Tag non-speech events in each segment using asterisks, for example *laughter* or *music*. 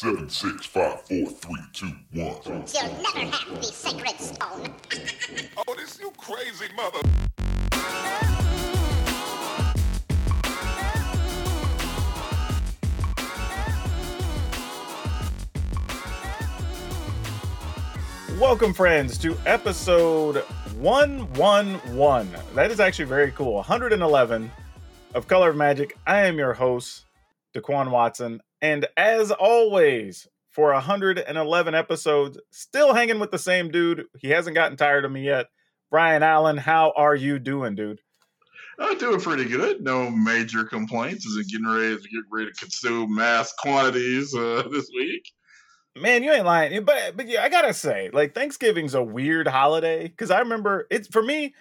Seven, six, five, four, three, two, one. You'll never have the sacred stone. *laughs* Oh, this you crazy mother. Welcome, friends, to episode 111. That is actually very cool. 111 of Color of Magic. I am your host, Daquan Watson. And as always, for 111 episodes, still hanging with the same dude. He hasn't gotten tired of me yet. Brian Allen, how are you doing, dude? I'm doing pretty good. No major complaints. Is it getting ready to get ready to consume mass quantities uh, *laughs* this week? Man, you ain't lying. But but yeah, I gotta say, like Thanksgiving's a weird holiday because I remember it's for me.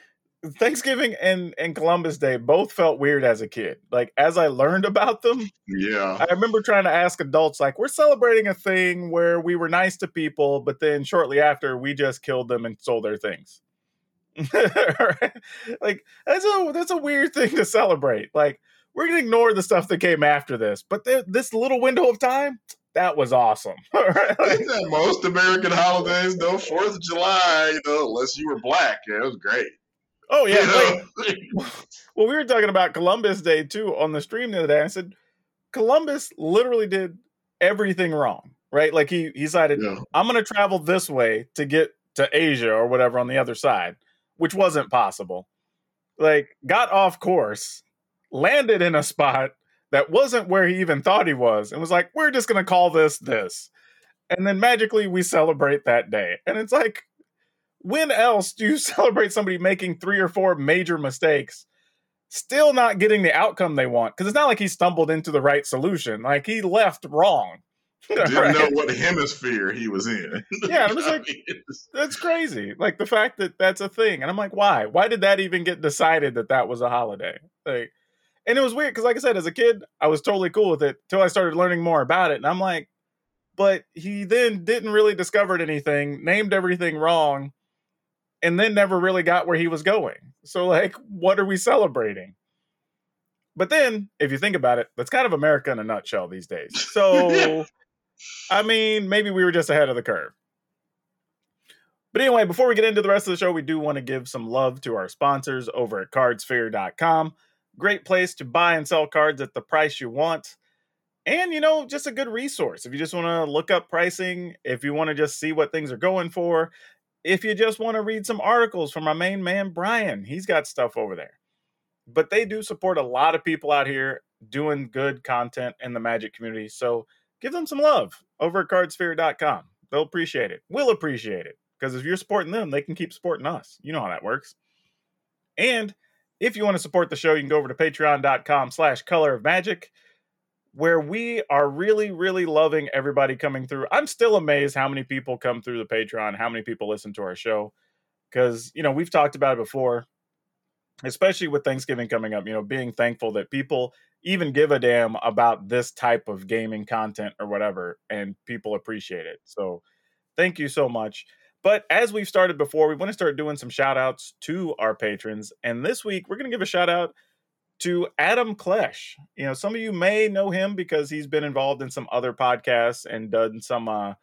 Thanksgiving and and Columbus Day both felt weird as a kid. Like as I learned about them, Yeah. I remember trying to ask adults, like, we're celebrating a thing where we were nice to people, but then shortly after, we just killed them and stole their things. *laughs* like that's a that's a weird thing to celebrate. Like we're gonna ignore the stuff that came after this, but th- this little window of time, that was awesome. *laughs* Right? *laughs* Like, that most American holidays, though? Fourth of July, you know, unless you were black, yeah, it was great. Oh yeah, *laughs* Well, we were talking about Columbus Day too on the stream the other day. I said Columbus literally did everything wrong, right? Like he he decided yeah. I'm going to travel this way to get to Asia or whatever on the other side, which wasn't possible. Like, got off course, landed in a spot that wasn't where he even thought he was, and was like, we're just going to call this this. And then magically we celebrate that day. And it's like, when else do you *laughs* celebrate somebody making three or four major mistakes, still not getting the outcome they want? Because it's not like he stumbled into the right solution, like he left wrong. *laughs* Didn't Right? know what hemisphere he was in. *laughs* Yeah, I'm just like, That's crazy. Like the fact that that's a thing, and I'm like, why? Why did that even get decided that that was a holiday? Like, and it was weird because, like I said, as a kid, I was totally cool with it till I started learning more about it, and I'm like, but he then didn't really discover anything, named everything wrong, and then never really got where he was going. So, like, what are we celebrating? But then, if you think about it, that's kind of America in a nutshell these days. *laughs* So, I mean, maybe we were just ahead of the curve. But anyway, before we get into the rest of the show, we do want to give some love to our sponsors over at cardsphere.com. Great place to buy and sell cards at the price you want. And, you know, just a good resource. If you just want to look up pricing, if you want to just see what things are going for, if you just want to read some articles from my main man, Brian, he's got stuff over there. But they do support a lot of people out here doing good content in the magic community. So give them some love over at cardsphere.com. They'll appreciate it. We'll appreciate it. Because if you're supporting them, they can keep supporting us. You know how that works. And if you want to support the show, you can go over to patreon.com slash color of magic, where we are really, really loving everybody coming through. I'm still amazed how many people come through the Patreon, how many people listen to our show. Because, you know, we've talked about it before, especially with Thanksgiving coming up, you know, being thankful that people even give a damn about this type of gaming content or whatever, and people appreciate it. So thank you so much. But as we've started before, we want to start doing some shout outs to our patrons. And this week, we're going to give a shout out to Adam Klesh. You know, some of you may know him because he's been involved in some other podcasts and done some uh,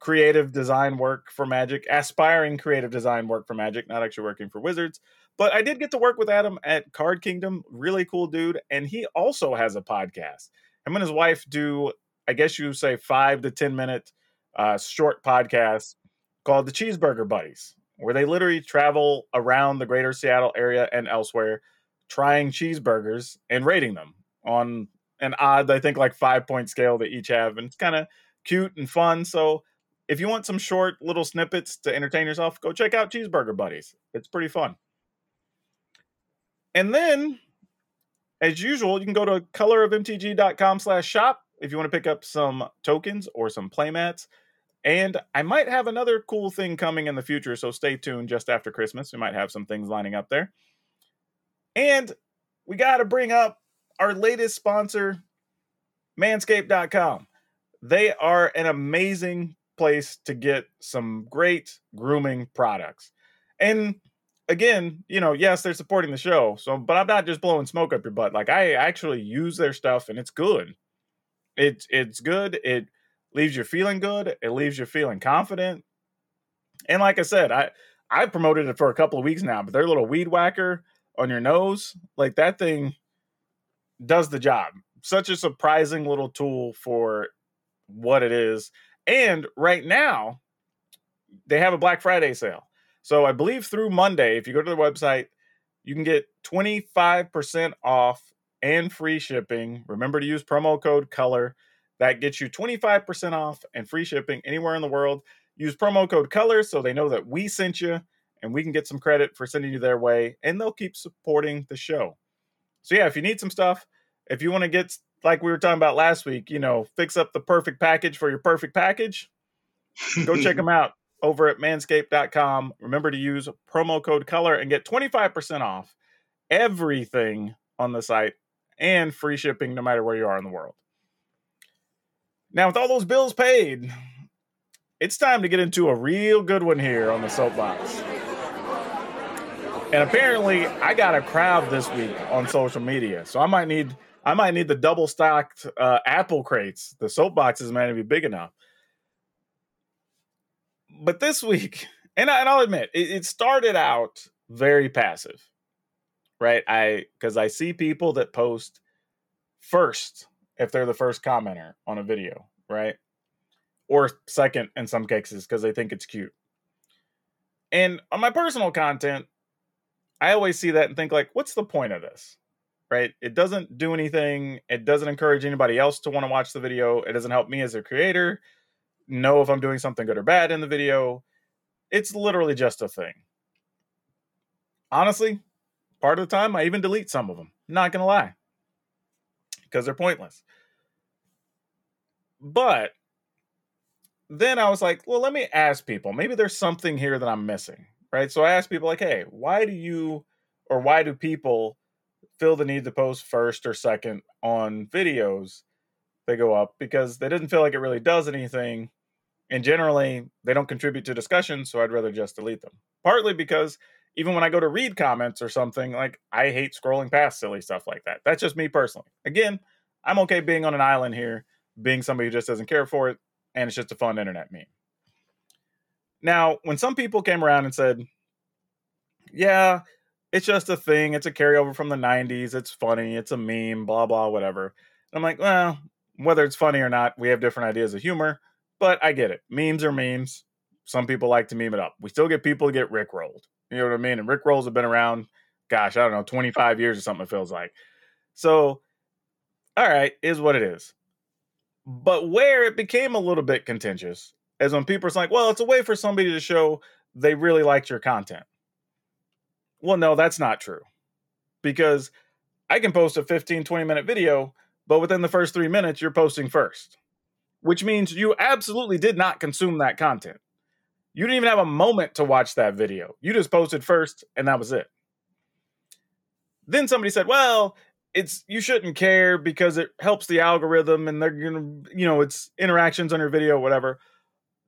creative design work for Magic, aspiring creative design work for Magic, not actually working for Wizards. But I did get to work with Adam at Card Kingdom. Really cool dude. And he also has a podcast. Him and his wife do, I guess you say, five to 10 minute uh, short podcasts called the Cheeseburger Buddies, where they literally travel around the greater Seattle area and elsewhere trying cheeseburgers and rating them on an odd, I think, like five point scale they each have. And it's kind of cute and fun. So if you want some short little snippets to entertain yourself, go check out Cheeseburger Buddies. It's pretty fun. And then, as usual, you can go to colorofmtg.com slash shop if you want to pick up some tokens or some playmats. And I might have another cool thing coming in the future, so stay tuned just after Christmas. We might have some things lining up there. And we got to bring up our latest sponsor, manscaped.com. They are an amazing place to get some great grooming products. And again, you know, yes, they're supporting the show. So, but I'm not just blowing smoke up your butt. Like I actually use their stuff and it's good. It's it's good. It leaves you feeling good. It leaves you feeling confident. And like I said, I I promoted it for a couple of weeks now, but their little weed whacker on your nose, like that thing does the job. Such a surprising little tool for what it is. And right now, they have a Black Friday sale. So I believe through Monday, if you go to the website, you can get 25% off and free shipping. Remember to use promo code COLOR. That gets you 25% off and free shipping anywhere in the world. Use promo code COLOR so they know that we sent you and we can get some credit for sending you their way and they'll keep supporting the show. So yeah, if you need some stuff, if you want to get like we were talking about last week, you know, fix up the perfect package for your perfect package, go check *laughs* them out over at manscaped.com. Remember to use promo code color and get 25% off everything on the site and free shipping no matter where you are in the world. Now, with all those bills paid, it's time to get into a real good one here on the soapbox. And apparently, I got a crowd this week on social media, so I might need I might need the double stocked uh, apple crates. The soapboxes might be big enough. But this week, *laughs* and, I, and I'll admit, it, it started out very passive, right? I because I see people that post first if they're the first commenter on a video, right? Or second in some cases because they think it's cute. And on my personal content, I always see that and think like, what's the point of this? Right? It doesn't do anything. It doesn't encourage anybody else to want to watch the video. It doesn't help me as a creator know if I'm doing something good or bad in the video. It's literally just a thing. Honestly, part of the time I even delete some of them. Not gonna lie. Because they're pointless. But then I was like, well, let me ask people. Maybe there's something here that I'm missing. Right. So I ask people, like, hey, why do you or why do people feel the need to post first or second on videos they go up? Because they didn't feel like it really does anything. And generally, they don't contribute to discussion. So I'd rather just delete them. Partly because even when I go to read comments or something, like I hate scrolling past silly stuff like that. That's just me personally. Again, I'm okay being on an island here, being somebody who just doesn't care for it, and it's just a fun internet meme. Now, when some people came around and said, yeah, it's just a thing, it's a carryover from the 90s, it's funny, it's a meme, blah, blah, whatever. I'm like, well, whether it's funny or not, we have different ideas of humor, but I get it. Memes are memes. Some people like to meme it up. We still get people to get Rick rolled. You know what I mean? And Rick rolls have been around, gosh, I don't know, 25 years or something, it feels like. So, all right, is what it is. But where it became a little bit contentious is when people are like, well, it's a way for somebody to show they really liked your content. Well, no, that's not true. Because I can post a 15, 20 minute video, but within the first three minutes, you're posting first, which means you absolutely did not consume that content. You didn't even have a moment to watch that video. You just posted first, and that was it. Then somebody said, well, it's you shouldn't care because it helps the algorithm and they're gonna you know it's interactions on your video whatever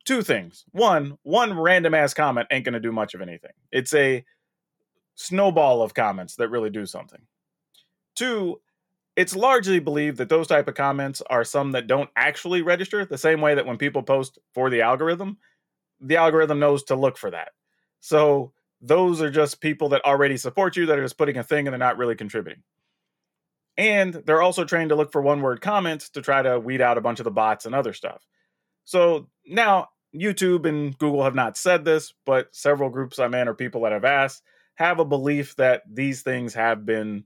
two things. One one random ass comment ain't gonna do much of anything. It's a snowball of comments that really do something. Two it's largely believed that those type of comments are some that don't actually register the same way that when people post for the algorithm the algorithm knows to look for that. So those are just people that already support you that are just putting a thing and they're not really contributing. And they're also trained to look for one word comments to try to weed out a bunch of the bots and other stuff. So now YouTube and Google have not said this, but several groups I'm in or people that have asked have a belief that these things have been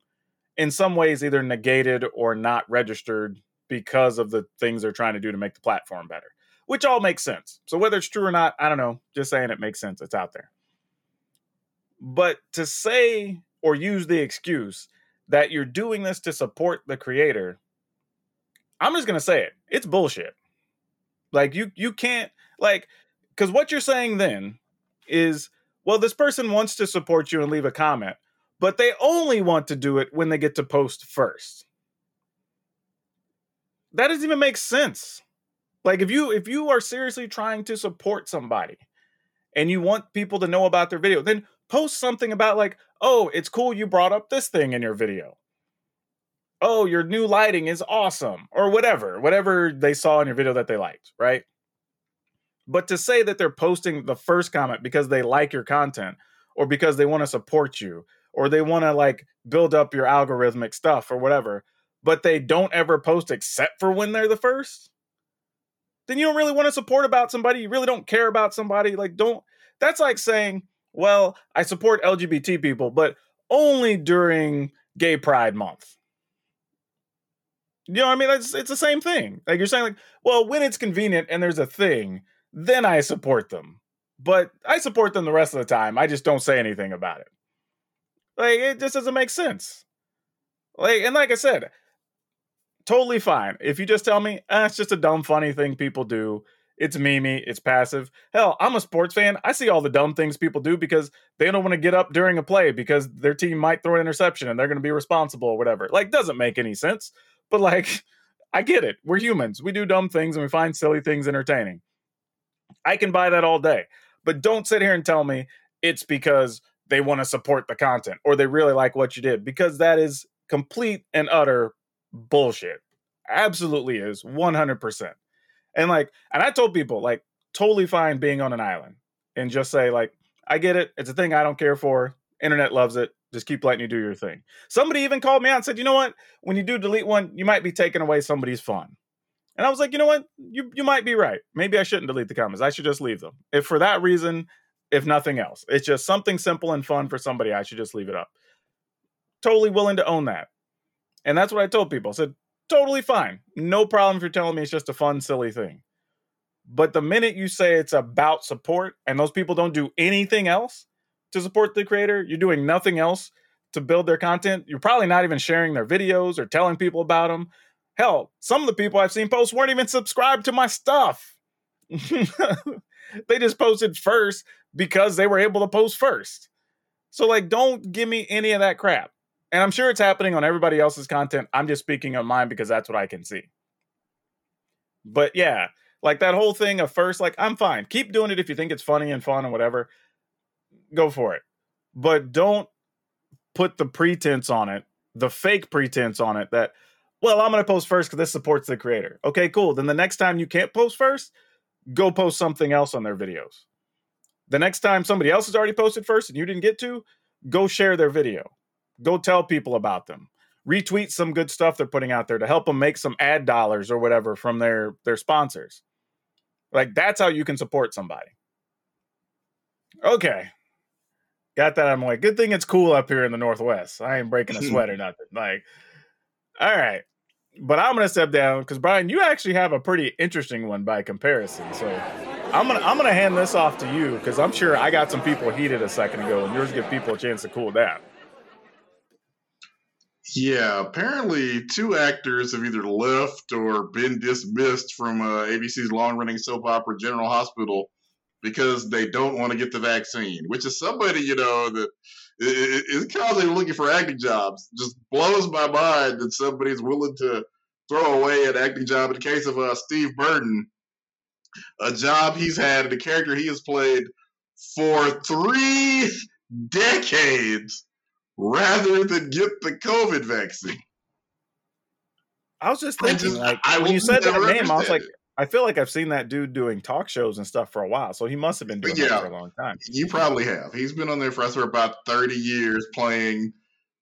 in some ways either negated or not registered because of the things they're trying to do to make the platform better, which all makes sense. So whether it's true or not, I don't know. Just saying it makes sense. It's out there. But to say or use the excuse that you're doing this to support the creator, I'm just gonna say it. It's bullshit. Like you you can't like because what you're saying then is well, this person wants to support you and leave a comment, but they only want to do it when they get to post first. That doesn't even make sense. Like if you if you are seriously trying to support somebody and you want people to know about their video, then post something about like, oh, it's cool you brought up this thing in your video. oh, your new lighting is awesome, or whatever, whatever they saw in your video that they liked, right? But to say that they're posting the first comment because they like your content or because they want to support you or they want to like build up your algorithmic stuff or whatever, but they don't ever post except for when they're the first, then you don't really want to support about somebody. You really don't care about somebody. Like, don't. That's like saying, well, I support LGBT people, but only during Gay Pride Month. You know what I mean? It's, it's the same thing. Like you're saying, like, well, when it's convenient and there's a thing, then I support them. But I support them the rest of the time. I just don't say anything about it. Like it just doesn't make sense. Like and like I said, totally fine. If you just tell me, ah, it's just a dumb, funny thing people do. It's memey, it's passive. Hell, I'm a sports fan. I see all the dumb things people do because they don't want to get up during a play because their team might throw an interception and they're going to be responsible or whatever. Like, doesn't make any sense. But like, *laughs* I get it. We're humans. We do dumb things and we find silly things entertaining. I can buy that all day. But don't sit here and tell me it's because they want to support the content or they really like what you did because that is complete and utter bullshit. Absolutely is 100%. And like, and I told people, like, totally fine being on an island and just say, like, I get it. It's a thing I don't care for. Internet loves it. Just keep letting you do your thing. Somebody even called me out and said, you know what? When you do delete one, you might be taking away somebody's fun. And I was like, you know what? You you might be right. Maybe I shouldn't delete the comments. I should just leave them. If for that reason, if nothing else, it's just something simple and fun for somebody, I should just leave it up. Totally willing to own that. And that's what I told people. I said, totally fine. No problem if you're telling me it's just a fun, silly thing. But the minute you say it's about support and those people don't do anything else to support the creator, you're doing nothing else to build their content, you're probably not even sharing their videos or telling people about them. Hell, some of the people I've seen post weren't even subscribed to my stuff. *laughs* they just posted first because they were able to post first. So, like, don't give me any of that crap. And I'm sure it's happening on everybody else's content. I'm just speaking on mine because that's what I can see. But yeah, like that whole thing of first, like, I'm fine. Keep doing it if you think it's funny and fun and whatever. Go for it. But don't put the pretense on it, the fake pretense on it that, well, I'm going to post first because this supports the creator. Okay, cool. Then the next time you can't post first, go post something else on their videos. The next time somebody else has already posted first and you didn't get to, go share their video. Go tell people about them. Retweet some good stuff they're putting out there to help them make some ad dollars or whatever from their their sponsors. Like that's how you can support somebody. Okay. Got that I'm like, good thing it's cool up here in the Northwest. I ain't breaking a hmm. sweat or nothing. Like, all right. But I'm gonna step down because Brian, you actually have a pretty interesting one by comparison. So I'm gonna I'm gonna hand this off to you because I'm sure I got some people heated a second ago, and yours give people a chance to cool down. Yeah, apparently two actors have either left or been dismissed from uh, ABC's long-running soap opera General Hospital because they don't want to get the vaccine. Which is somebody you know that is constantly looking for acting jobs. Just blows my mind that somebody's willing to throw away an acting job. In the case of uh, Steve Burton, a job he's had and a character he has played for three decades rather than get the COVID vaccine. I was just thinking, just, like, I when you said that name, I was like, I feel like I've seen that dude doing talk shows and stuff for a while, so he must have been doing yeah, that for a long time. You probably have. He's been on there for us for about thirty years, playing,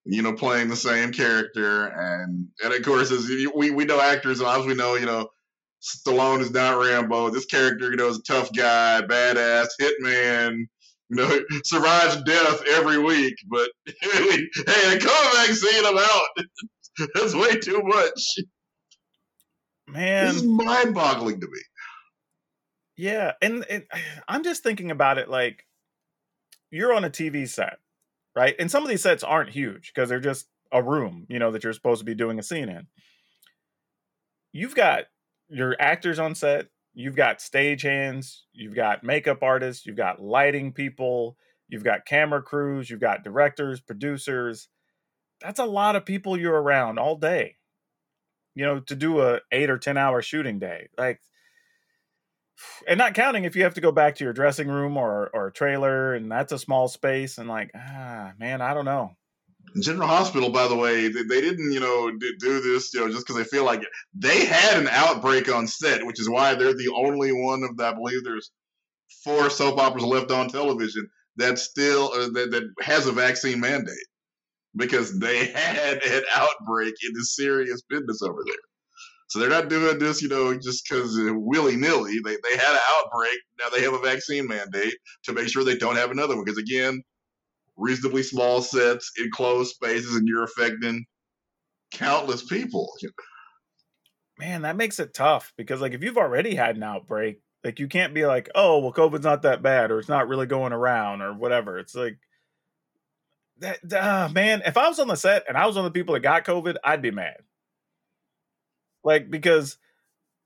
you know, playing the same character, and and of course, as we we know actors, and obviously we know, you know, Stallone is not Rambo. This character, you know, is a tough guy, badass, hitman. You know, *laughs* survives death every week. But *laughs* hey, the COVID vaccine, I'm out. *laughs* That's way too much. Man, this is mind-boggling to me. Yeah, and, and *sighs* I'm just thinking about it like you're on a TV set, right? And some of these sets aren't huge because they're just a room, you know, that you're supposed to be doing a scene in. You've got your actors on set, you've got stage hands, you've got makeup artists, you've got lighting people, you've got camera crews, you've got directors, producers. That's a lot of people you're around all day. You know, to do a 8 or 10 hour shooting day. Like *sighs* and not counting if you have to go back to your dressing room or or trailer and that's a small space and like ah man, I don't know. General Hospital, by the way, they, they didn't, you know, do, do this, you know, just because they feel like it. They had an outbreak on set, which is why they're the only one of the, I believe there's four soap operas left on television that still uh, that, that has a vaccine mandate because they *laughs* had an outbreak in the serious business over there. So they're not doing this, you know, just because willy nilly. They they had an outbreak. Now they have a vaccine mandate to make sure they don't have another one. Because again, reasonably small sets in closed spaces, and you're affecting countless people. Man, that makes it tough because like if you've already had an outbreak, like you can't be like, oh, well, COVID's not that bad, or it's not really going around, or whatever. It's like that, uh, man. If I was on the set and I was one of the people that got COVID, I'd be mad. Like because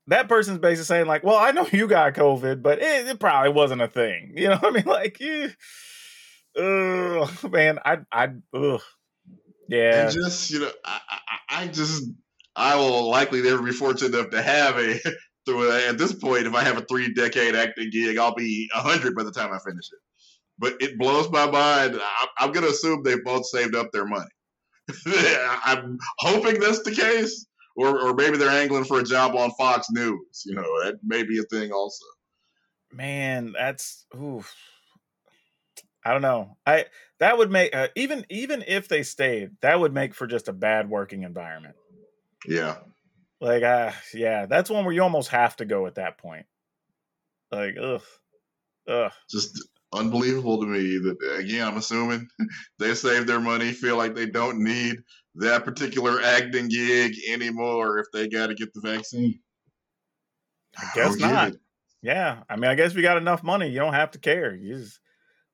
that person's basically saying like, well, I know you got COVID, but it, it probably wasn't a thing. *laughs* You know what I mean? Like, you, man, I, I, ugh, yeah. And just you know, I, I, I just I will likely never be fortunate enough to have a *laughs* through at this point, if I have a three decade acting gig, I'll be hundred by the time I finish it. But it blows my mind. I, I'm going to assume they both saved up their money. *laughs* I'm hoping that's the case, or or maybe they're angling for a job on Fox News. You know, that may be a thing also. Man, that's oof. I don't know. I that would make uh, even even if they stayed, that would make for just a bad working environment. Yeah. Like, uh, yeah, that's one where you almost have to go at that point. Like, ugh, ugh. Just unbelievable to me that again, I'm assuming *laughs* they saved their money, feel like they don't need that particular acting gig anymore if they got to get the vaccine. I guess I not. It. Yeah, I mean, I guess we got enough money. You don't have to care. You just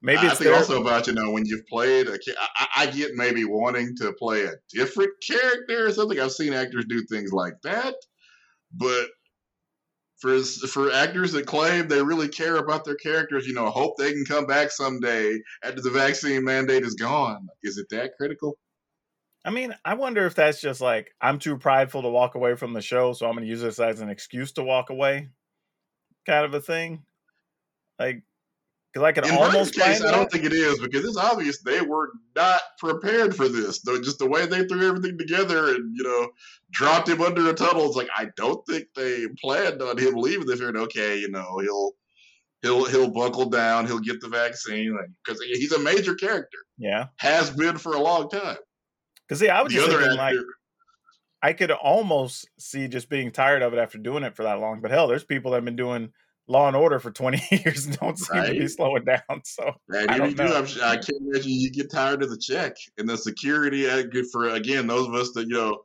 maybe. I think also about you know when you've played a. I, I get maybe wanting to play a different character or something. I've seen actors do things like that, but for for actors that claim they really care about their characters, you know, hope they can come back someday after the vaccine mandate is gone. Is it that critical? I mean, I wonder if that's just like I'm too prideful to walk away from the show, so I'm going to use this as an excuse to walk away, kind of a thing. Like, because I can In almost. case, I don't think it is because it's obvious they were not prepared for this. Though, just the way they threw everything together and you know dropped him under a tunnel. It's like I don't think they planned on him leaving. They figured, okay, you know, he'll he'll he'll buckle down, he'll get the vaccine because he's a major character. Yeah, has been for a long time. Because see, I was the just thinking like I could almost see just being tired of it after doing it for that long. But hell, there's people that have been doing Law and Order for 20 *laughs* years and don't seem right. to be slowing down. So I, don't know. Do. i can't imagine you get tired of the check and the security. Uh, good for again those of us that you know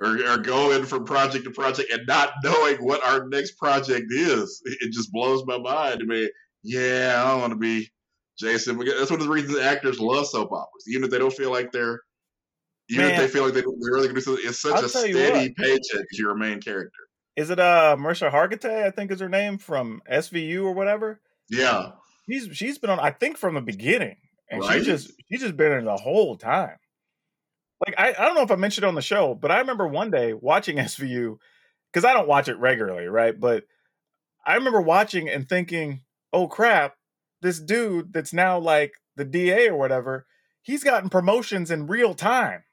are, are going from project to project and not knowing what our next project is. It just blows my mind. I mean, yeah, I don't want to be Jason. That's one of the reasons actors love soap operas, even if they don't feel like they're, even Man, if they feel like they, are really going to do something. It's such I'll a steady paycheck as your main character. Is it uh Mariska Hargitay? I think is her name from SVU or whatever. Yeah, she's she's been on. I think from the beginning, and right? she just she's just been in the whole time. Like I, I don't know if I mentioned it on the show, but I remember one day watching *laughs* SVU because I don't watch it regularly, right? But I remember watching and thinking, "Oh crap, this dude that's now like the DA or whatever, he's gotten promotions in real time."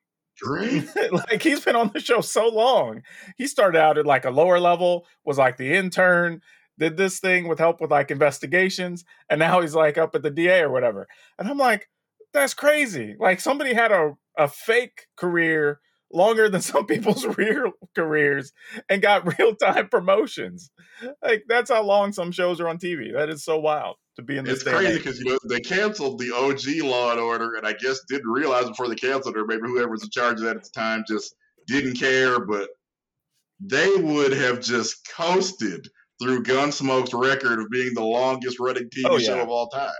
*laughs* like he's been on the show so long. He started out at like a lower level, was like the intern, did this thing with help with like investigations, and now he's like up at the DA or whatever. And I'm like, that's crazy. Like somebody had a, a fake career longer than *laughs* some people's real careers and got *laughs* real time promotions. Like that's how long some shows are on TV. That is so wild to be in this. It's crazy because you know they canceled the OG Law and Order, and I guess didn't realize before they canceled, or maybe whoever was in charge of that at the time just didn't care. But they would have just coasted through Gunsmoke's record of being the longest running TV oh, yeah. show of all time.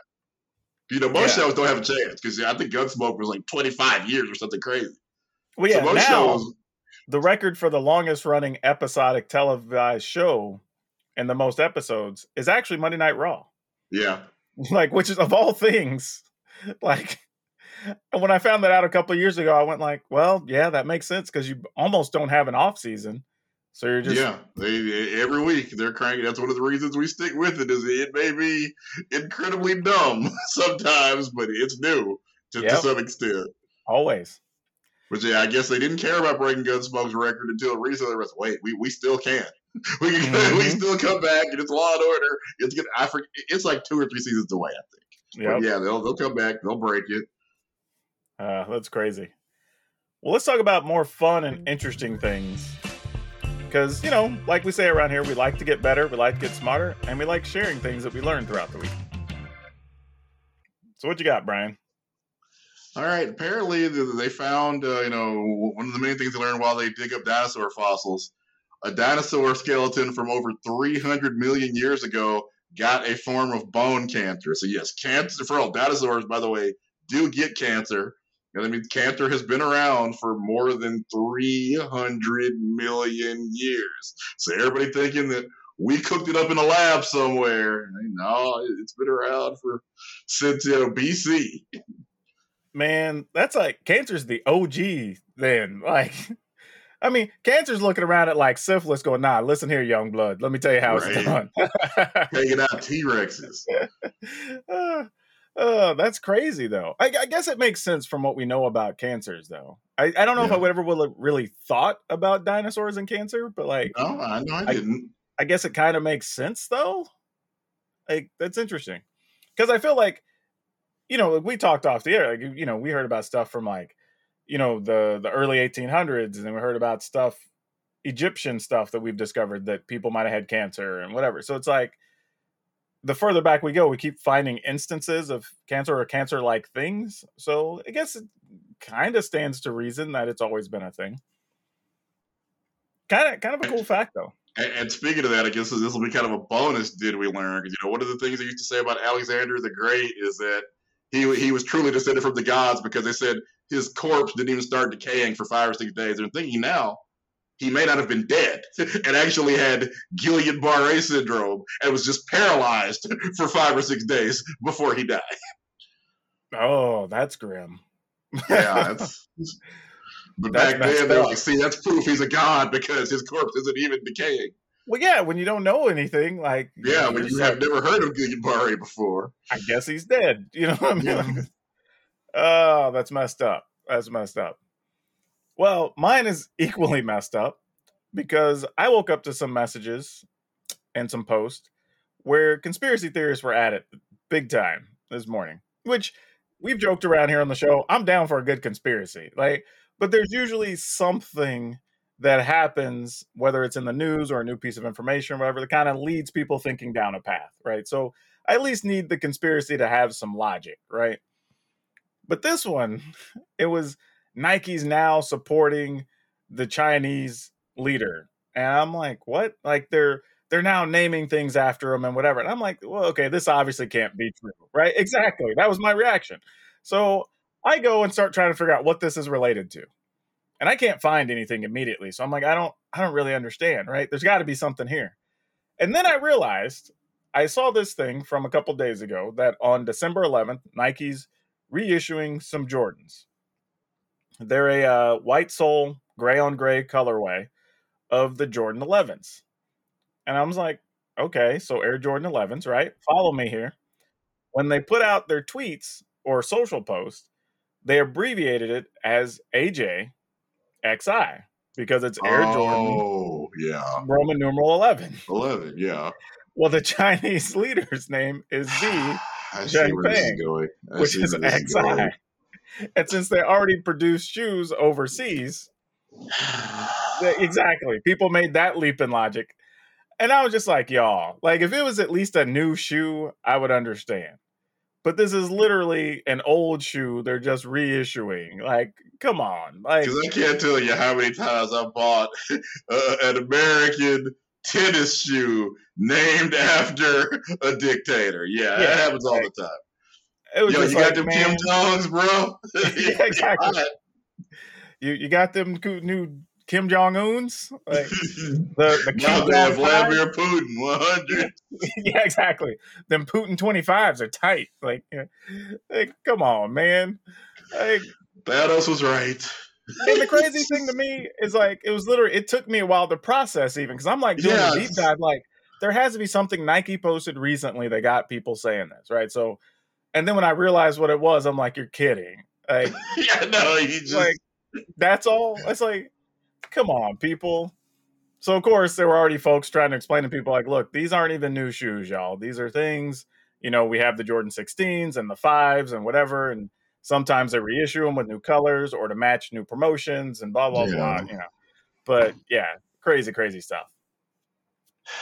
You know, most yeah. shows don't have a chance because I think Gunsmoke was like 25 years or something crazy. Well, yeah, so now shows, the record for the longest running episodic televised show and the most episodes is actually Monday Night Raw. Yeah. *laughs* Like, which is of all things, like when I found that out a couple years ago, I went like, well, yeah, that makes sense because you almost don't have an off season. So you're just yeah. They, every week they're cranking. That's one of the reasons we stick with it. Is it may be incredibly dumb *laughs* sometimes, but it's new to, yep. to some extent. Always. Which yeah, I guess they didn't care about breaking Gunsmoke's record until recently. Was wait, we, we still can. *laughs* We can, mm-hmm. we still come back and it's Law and Order. It's get I forget, it's like two or three seasons away, I think. Yep. But yeah, they'll they'll come back. They'll break it. Uh, that's crazy. Well, let's talk about more fun and interesting things. Because, you know, like we say around here, we like to get better, we like to get smarter, and we like sharing things that we learn throughout the week. So, what you got, Brian? All right. Apparently, they found, uh, you know, one of the main things they learned while they dig up dinosaur fossils a dinosaur skeleton from over 300 million years ago got a form of bone cancer. So, yes, cancer for all dinosaurs, by the way, do get cancer. And I mean, cancer has been around for more than 300 million years. So, everybody thinking that we cooked it up in a lab somewhere. No, it's been around for since you know BC. Man, that's like cancer's the OG. Then, *laughs* like, I mean, cancer's looking around at like syphilis, going, "Nah, listen here, young blood. Let me tell you how right. it's done." Taking *laughs* out T Rexes. Uh, uh, that's crazy, though. I, I, guess it makes sense from what we know about cancers, though. I, I don't know yeah. if I would ever would have really thought about dinosaurs and cancer, but like, no, I know I didn't. I guess it kind of makes sense though. Like that's interesting because I feel like you know like we talked off the air. Like you know we heard about stuff from like you know the the early 1800s, and we heard about stuff Egyptian stuff that we've discovered that people might have had cancer and whatever. So it's like the further back we go, we keep finding instances of cancer or cancer like things. So I guess it kind of stands to reason that it's always been a thing. Kind of, kind of a cool fact, though. And, and, speaking of that, I guess this will be kind of a bonus. Did we learn? Because you know, one of the things they used to say about Alexander the Great is that he he was truly descended from the gods because they said his corpse didn't even start decaying for five or six days. They're thinking now he may not have been dead *laughs* and actually had Guillain-Barré syndrome and was just paralyzed *laughs* for five or six days before he died. Oh, that's grim. *laughs* yeah, that's but that's back then, they're like, see, that's proof he's a god because his corpse isn't even decaying. Well, yeah, when you don't know anything, like yeah, when you have never heard of Guillain-Barré before, I guess he's dead. *laughs* You know what I mean? Yeah. Like, oh, that's messed up. That's messed up. Well, mine is *laughs* equally messed up because I woke up to some messages and some posts where conspiracy theorists were at it big time this morning, which we've joked around here on the show. I'm down for a good conspiracy. Like but there's usually something that happens, whether it's in the news or a new piece of information or whatever, that kind of leads people thinking down a path, right? So I at least need the conspiracy to have some logic, right? But this one, *laughs* it was Nike's now supporting the Chinese leader. And I'm like, what? Like they're they're now naming things after him and whatever. And I'm like, well, okay, this obviously can't be true, right? Exactly. That was my reaction. So I go and start trying to figure out what this is related to. And I can't find anything immediately. So I'm like, I don't I don't really understand, right? There's got to be something here. And then I realized I saw this thing from a couple days ago that on December 11th, Nike's reissuing some Jordans. They're a uh, white sole, gray on gray colorway of the Jordan 11s. And I was like, okay, so Air Jordan 11s, right? Follow me here. When they put out their tweets or social posts, they abbreviated it as AJ XI because it's Air oh, Jordan. Oh, yeah. Roman numeral 11. 11, yeah. Well, the Chinese *laughs* leader's name is *sighs* Xi Jinping, which is XI. And since they already produce shoes overseas, *sighs* exactly, people made that leap in logic. And I was just like, y'all, like if it was at least a new shoe, I would understand but this is literally an old shoe they're just reissuing. Like, come on. Like, Cause I can't tell you how many times I bought *laughs* uh, an American tennis shoe named *laughs* after a dictator. Yeah, yeah that happens all the time. It was Yo, you like, got them man, Kim Jongs, bro? *laughs* yeah, exactly. you you got them new Kim Jong Un's, like *laughs* the the Kim Jong Vladimir Putin, one hundred. *laughs* yeah, exactly. Them Putin twenty fives are tight. Like, like, come on, man. Like, Thanos was right. and the crazy *laughs* thing to me is like it was literally it took me a while to process even because I'm like doing yes. a deep dive. Like, there has to be something Nike posted recently that got people saying this, right? So, and then when I realized what it was, I'm like, you're kidding. Like, yeah, no, he just like that's all. It's like, come on, people. So of course there were already folks trying to explain to people like, look, these aren't even new shoes, y'all. These are things. You know, we have the Jordan 16s and the fives and whatever, and sometimes they reissue them with new colors or to match new promotions and blah blah Yeah. blah. You know, but yeah, crazy, crazy stuff.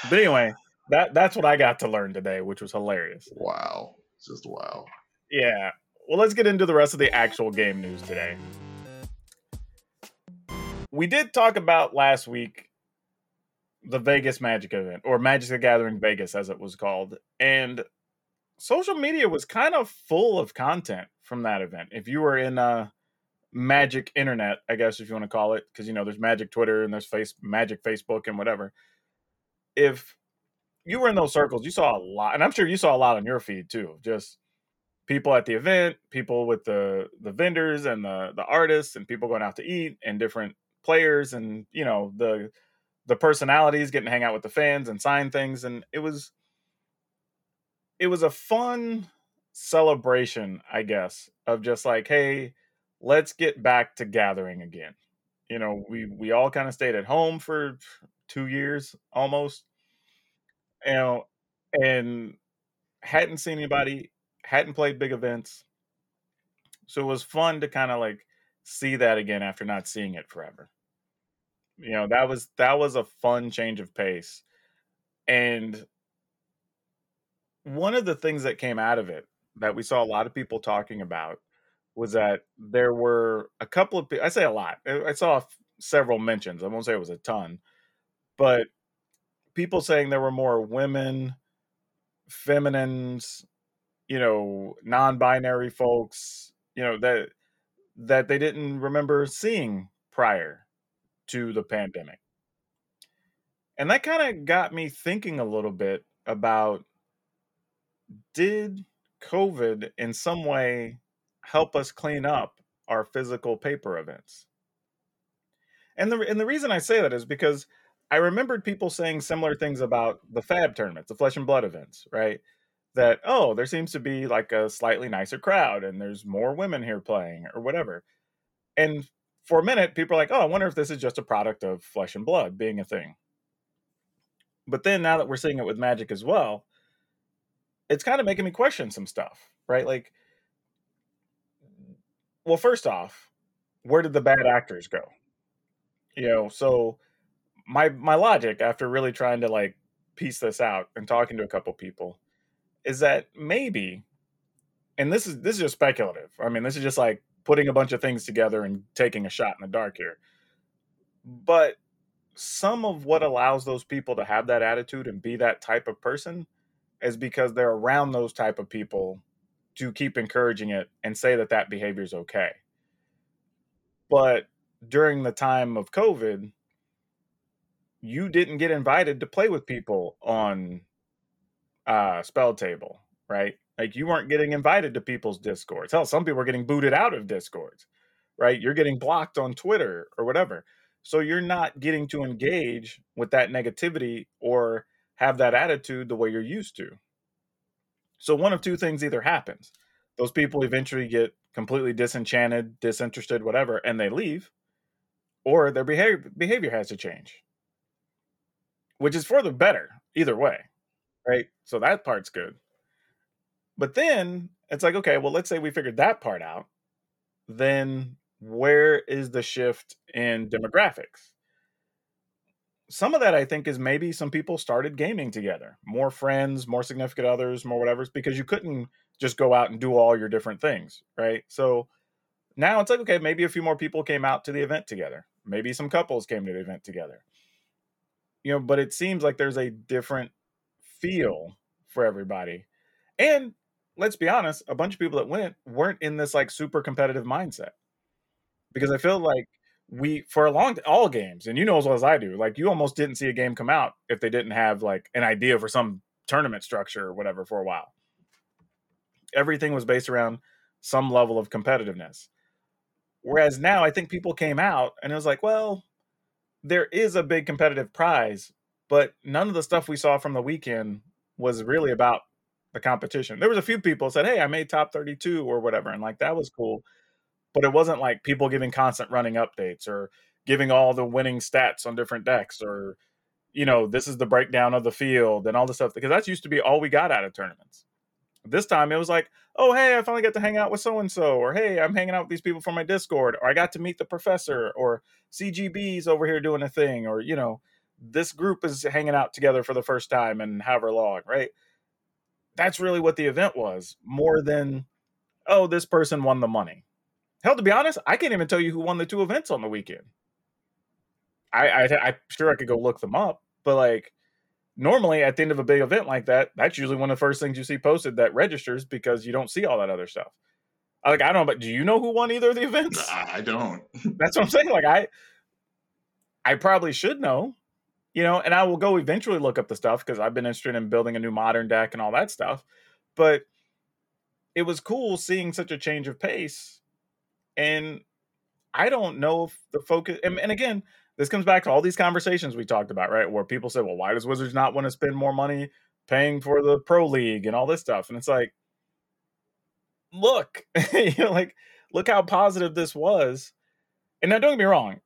But anyway, that that's what I got to learn today, which was hilarious. wow, just wow. Yeah. Well, let's get into the rest of the actual game news today. We did talk about last week the Vegas Magic event, or Magic the Gathering Vegas, as it was called. And social media was kind of full of content from that event. If you were in uh, Magic Internet, I guess, if you want to call it, because, you know, there's Magic Twitter and there's face Magic Facebook and whatever. If you were in those circles, you saw a lot, and I'm sure you saw a lot on your feed too. Just people at the event, people with the the vendors and the the artists, and people going out to eat, and different players, and you know the the personalities getting to hang out with the fans and sign things, and it was it was a fun celebration, I guess, of just like, hey, let's get back to gathering again. You know, we we all kind of stayed at home for two years almost, you know, and hadn't seen anybody, hadn't played big events. So it was fun to kind of like see that again after not seeing it forever. You know, that was that was a fun change of pace. And one of the things that came out of it that we saw a lot of people talking about was that there were a couple of I say a lot. I saw several mentions. I won't say it was a ton, but people saying there were more women, feminines, you know, non-binary folks, you know, that that they didn't remember seeing prior to the pandemic. And that kind of got me thinking a little bit about did COVID in some way help us clean up our physical paper events? And the and the reason I say that is because I remembered people saying similar things about the Fab tournaments, the Flesh and Blood events, right? That oh, there seems to be like a slightly nicer crowd, and there's more women here playing, or whatever. And for a minute, people are like, oh, I wonder if this is just a product of Flesh and Blood being a thing. But then now that we're seeing it with Magic as well, it's kind of making me question some stuff, right? Like, well, first off, where did the bad actors go? You know, so my my logic after really trying to like piece this out and talking to a couple people is that maybe and this is this is just speculative. I mean, this is just like putting a bunch of things together and taking a shot in the dark here. But some of what allows those people to have that attitude and be that type of person is because they're around those type of people to keep encouraging it and say that that behavior is okay. But during the time of COVID, you didn't get invited to play with people on uh spell table, right? Like you weren't getting invited to people's discords. Hell, some people are getting booted out of discords, right? You're getting blocked on Twitter or whatever. So you're not getting to engage with that negativity or have that attitude the way you're used to. So one of two things either happens. Those people eventually get completely disenchanted, disinterested, whatever, and they leave, or their behavior behavior has to change, which is for the better either way, right? So that part's good. But then it's like, okay, well, let's say we figured that part out. Then where is the shift in demographics? Some of that I think is maybe some people started gaming together, more friends, more significant others, more whatever, because you couldn't just go out and do all your different things, right? So now it's like, okay, maybe a few more people came out to the event together. Maybe some couples came to the event together. You know, but it seems like there's a different feel for everybody. And let's be honest, a bunch of people that went weren't in this like super competitive mindset because I feel like we for a long all games, and you know as well as I do, like you almost didn't see a game come out if they didn't have like an idea for some tournament structure or whatever for a while. Everything was based around some level of competitiveness. Whereas now I think people came out and it was like, well, there is a big competitive prize, but none of the stuff we saw from the weekend was really about the competition. There was a few people said, "Hey, I made top 32 or whatever," and like that was cool. but it wasn't like people giving constant running updates or giving all the winning stats on different decks or you know this is the breakdown of the field and all this stuff because that used to be all we got out of tournaments this time it was like oh hey i finally got to hang out with so and so or hey i'm hanging out with these people from my discord or i got to meet the professor or cgb's over here doing a thing or you know this group is hanging out together for the first time and however long right that's really what the event was more than oh this person won the money hell to be honest i can't even tell you who won the two events on the weekend I, I i'm sure i could go look them up but like normally at the end of a big event like that, that's usually one of the first things you see posted that registers because you don't see all that other stuff. Like I don't know, but do you know who won either of the events? I don't. that's what I'm saying. Like I, I probably should know, you know, and I will go eventually look up the stuff because I've been interested in building a new modern deck and all that stuff. But it was cool seeing such a change of pace, and I don't know if the focus. And, and again, this comes back to all these conversations we talked about, right? Where people say, well, why does Wizards not want to spend more money paying for the pro league and all this stuff? And it's like, look, *laughs* you know, like, look how positive this was. And now don't get me wrong,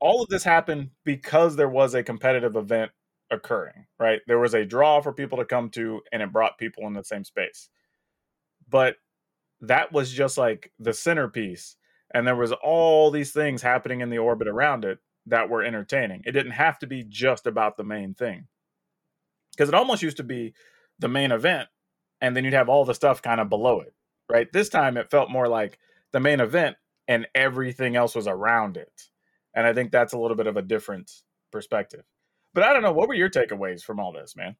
all of this happened because there was a competitive event occurring, right? There was a draw for people to come to, and it brought people in the same space. But that was just like the centerpiece and there was all these things happening in the orbit around it that were entertaining. It didn't have to be just about the main thing. Because it almost used to be the main event and then you'd have all the stuff kind of below it. Right? This time it felt more like the main event and everything else was around it. And I think that's a little bit of a different perspective. But I don't know, what were your takeaways from all this, man?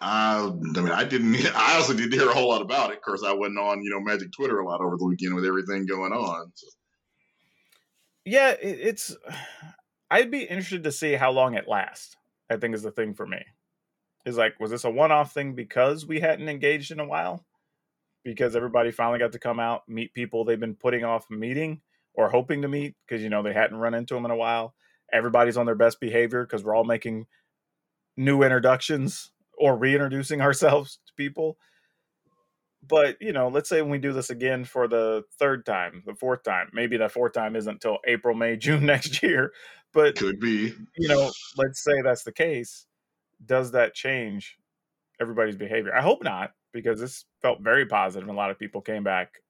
I, I mean, I didn't. *laughs* I also didn't hear a whole lot about it. Of course, I wasn't on you know Magic Twitter a lot over the weekend with everything going on. So. Yeah, it's. *sighs* I'd be interested to see how long it lasts. I think is the thing for me. Is like, was this a one-off thing because we hadn't engaged in a while? Because everybody finally got to come out, meet people they've been putting off meeting or hoping to meet because you know they hadn't run into them in a while. Everybody's on their best behavior because we're all making new introductions or reintroducing *laughs* ourselves to people. But, you know, let's say when we do this again for the third time, the fourth time, maybe that fourth time isn't until April, May, *laughs* June next year. But could be, you know, let's say that's the case. Does that change everybody's behavior? I hope not, because this felt very positive and a lot of people came back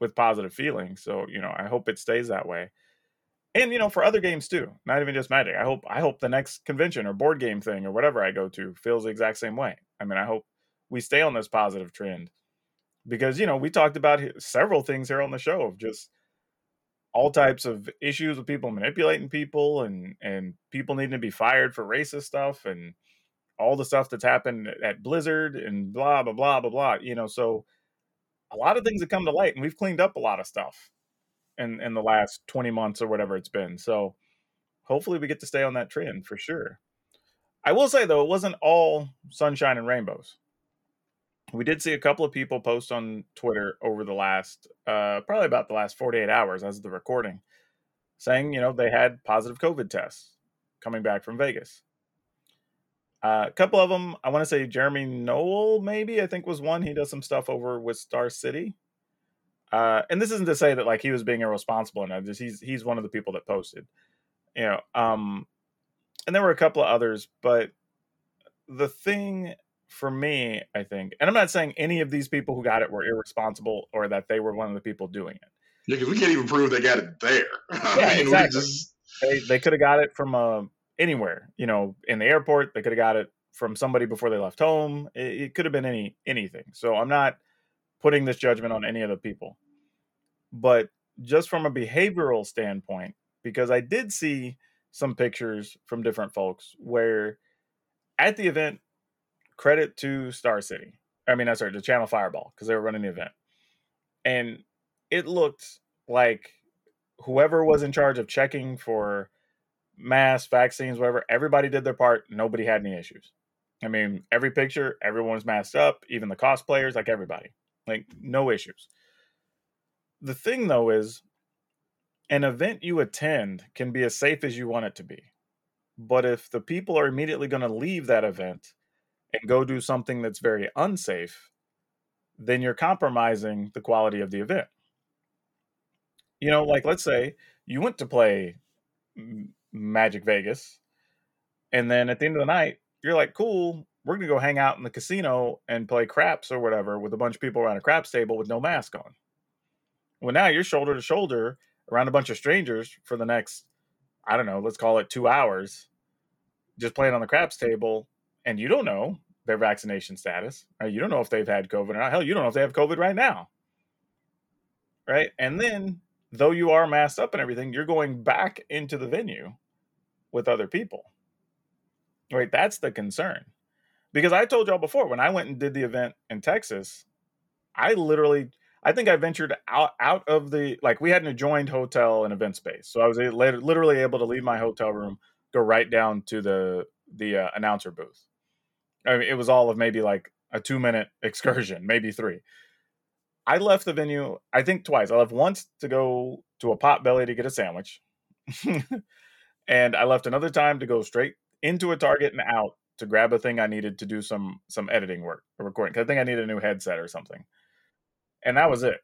with positive feelings. So, you know, I hope it stays that way and you know for other games too not even just magic i hope i hope the next convention or board game thing or whatever i go to feels the exact same way i mean i hope we stay on this positive trend because you know we talked about several things here on the show of just all types of issues with people manipulating people and and people needing to be fired for racist stuff and all the stuff that's happened at blizzard and blah blah blah blah blah you know so a lot of things have come to light and we've cleaned up a lot of stuff in in the last 20 months or whatever it's been. So hopefully we get to stay on that trend for sure. I will say though, it wasn't all sunshine and rainbows. We did see a couple of people post on Twitter over the last uh, probably about the last 48 hours as of the recording saying, you know, they had positive COVID tests coming back from Vegas. Uh, a couple of them, I want to say Jeremy Noel, maybe I think was one. He does some stuff over with Star City. Uh, and this isn't to say that like he was being irresponsible and just he's he's one of the people that posted, you know. Um, and there were a couple of others, but the thing for me, I think, and I'm not saying any of these people who got it were irresponsible or that they were one of the people doing it. Yeah, because we can't even prove they got it there. *laughs* Yeah, mean, exactly. Just... They they could have got it from uh, anywhere, you know, in the airport. They could have got it from somebody before they left home. It, it could have been any anything. So I'm not putting this judgment on any of the people. But just from a behavioral standpoint, because I did see some pictures from different folks where at the event, credit to Star City. I mean, that's sorry, to Channel Fireball, because they were running the event. And it looked like whoever was in charge of checking for masks, vaccines, whatever, everybody did their part. Nobody had any issues. I mean, every picture, everyone was masked up, even the cosplayers, like everybody. Like no issues. The thing though is an event you attend can be as safe as you want it to be. But if the people are immediately going to leave that event and go do something that's very unsafe, then you're compromising the quality of the event. You know, like let's say you went to play Magic Vegas, and then at the end of the night, you're like, cool, we're gonna go hang out in the casino and play craps or whatever with a bunch of people around a craps table with no mask on. Well, now you're shoulder to shoulder around a bunch of strangers for the next, I don't know, let's call it two hours, just playing on the craps table, and you don't know their vaccination status. Right? You don't know if they've had COVID or not. Hell, you don't know if they have COVID right now. Right. And then, though you are masked up and everything, you're going back into the venue with other people. Right. That's the concern. Because I told y'all before, when I went and did the event in Texas, I literally, I think I ventured out, out of the, like, we had an adjoined hotel and event space. So I was literally able to leave my hotel room, go right down to the, the uh, announcer booth I mean, it was all of maybe like a two minute *laughs* excursion, maybe three. I left the venue, I think twice. I left once to go to a Potbelly to get a sandwich. *laughs* and I left another time to go straight into a Target and out to grab a thing I needed to do some some editing work or recording. Cause I think I needed a new headset or something. And that was it.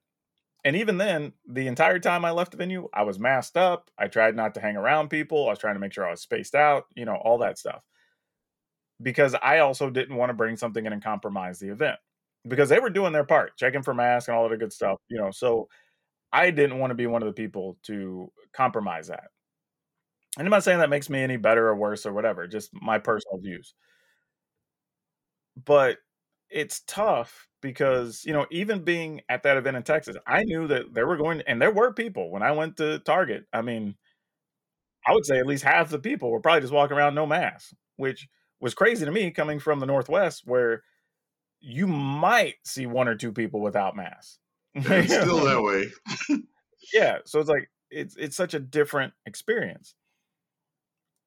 And even then, the entire time I left the venue, I was masked up. I tried not to hang around people. I was trying to make sure I was spaced out, you know, all that stuff because I also didn't want to bring something in and compromise the event because they were doing their part, checking for masks and all of the good stuff, you know. So I didn't want to be one of the people to compromise that. And I'm not saying that makes me any better or worse or whatever, just my personal views. But it's tough because, you know, even being at that event in Texas, I knew that there were going, and there were people when I went to Target. I mean, I would say at least half the people were probably just walking around no mask, which was crazy to me coming from the Northwest where you might see one or two people without masks. It's *laughs* still that way. yeah. So it's like, it's, it's such a different experience.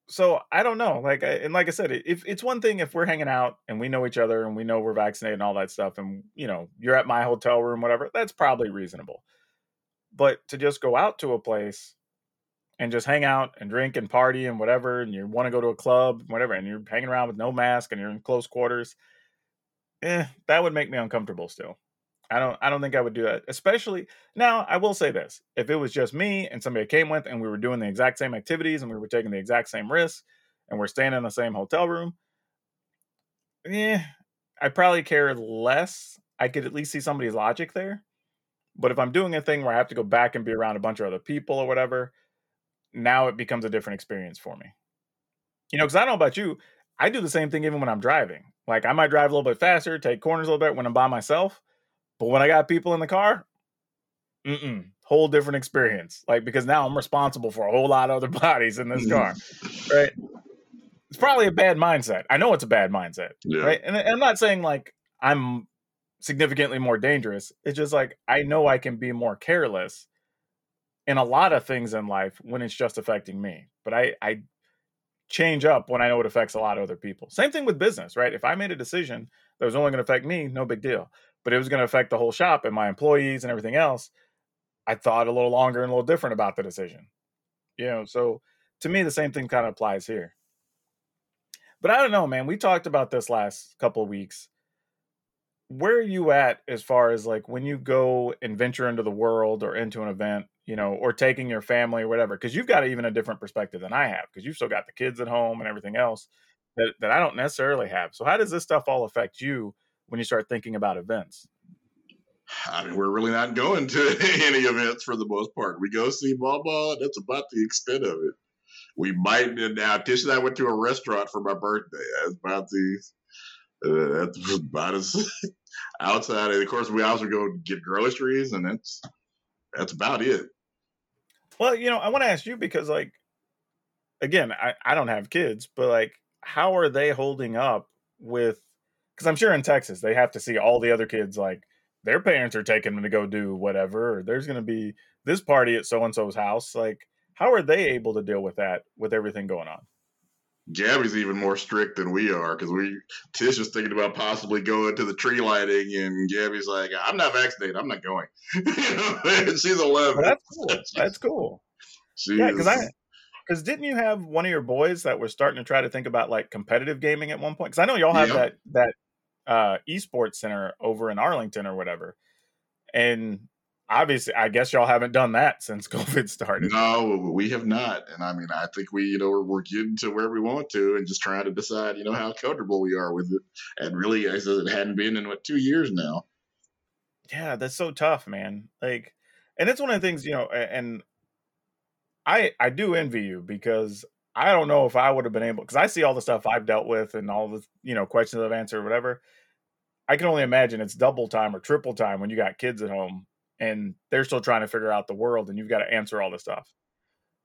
So I don't know. Like, and like I said, if it's one thing if we're hanging out and we know each other and we know we're vaccinated and all that stuff, and you know, you're at my hotel room, whatever, that's probably reasonable. But to just go out to a place and just hang out and drink and party and whatever, and you want to go to a club, whatever, and you're hanging around with no mask and you're in close quarters, eh, that would make me uncomfortable still. I don't I don't think I would do that. Especially now, I will say this. If it was just me and somebody I came with and we were doing the exact same activities and we were taking the exact same risks and we're staying in the same hotel room, yeah, I probably care less. I could at least see somebody's logic there. But if I'm doing a thing where I have to go back and be around a bunch of other people or whatever, now it becomes a different experience for me. You know, because I don't know about you, I do the same thing even when I'm driving. Like I might drive a little bit faster, take corners a little bit when I'm by myself, but when I got people in the car, mm whole different experience. Like because now I'm responsible for a whole lot of other *laughs* bodies in this car, right? It's probably a bad mindset. I know it's a bad mindset, yeah. right? And, and I'm not saying like I'm significantly more dangerous. It's just like I know I can be more careless in a lot of things in life when it's just affecting me. But I, I change up when I know it affects a lot of other people. Same thing with business, right? If I made a decision that was only going to affect me, no big deal. But it was going to affect the whole shop and my employees and everything else. I thought a little longer and a little different about the decision. You know, so to me, the same thing kind of applies here. But I don't know, man. We talked about this last couple of weeks. Where are you at as far as like when you go and venture into the world or into an event? You know, or taking your family or whatever, because you've got even a different perspective than I have, because you've still got the kids at home and everything else that, that I don't necessarily have. So, how does this stuff all affect you when you start thinking about events? I mean, we're really not going to *laughs* any events for the most part. We go see ball ball, that's about the extent of it. We might now. Tish and I went to a restaurant for my birthday. That's about the. Uh, that's *laughs* about as *laughs* outside. And of course, we also go get groceries, and that's that's about it. Well, you know, I want to ask you because, like, again, I, I don't have kids, but like, how are they holding up with? Because I'm sure in Texas they have to see all the other kids like their parents are taking them to go do whatever, or there's going to be this party at so and so's house. Like, how are they able to deal with that with everything going on? Gabby's even more strict than we are because we Tish was thinking about possibly going to the tree lighting, and Gabby's like, "I'm not vaccinated. I'm not going." *laughs* she's eleven. that's cool. That's cool. She yeah, because I because didn't you have one of your boys that was starting to try to think about like competitive gaming at one point? Because I know y'all have yeah. that that uh, esports center over in Arlington or whatever. And obviously, I guess y'all haven't done that since *laughs* COVID started. No, we have not. And I mean, I think we, you know, we're, we're getting to where we want to and just trying to decide, you know, how comfortable we are with it. And really, I said it hadn't been in what two years now. Yeah, that's so tough, man. Like, and it's one of the things, you know, and I I do envy you because I don't know if I would have been able because I see all the stuff I've dealt with and all the you know questions I've answered, whatever. I can only imagine it's double time or triple time when you got kids at home and they're still trying to figure out the world and you've got to answer all this stuff.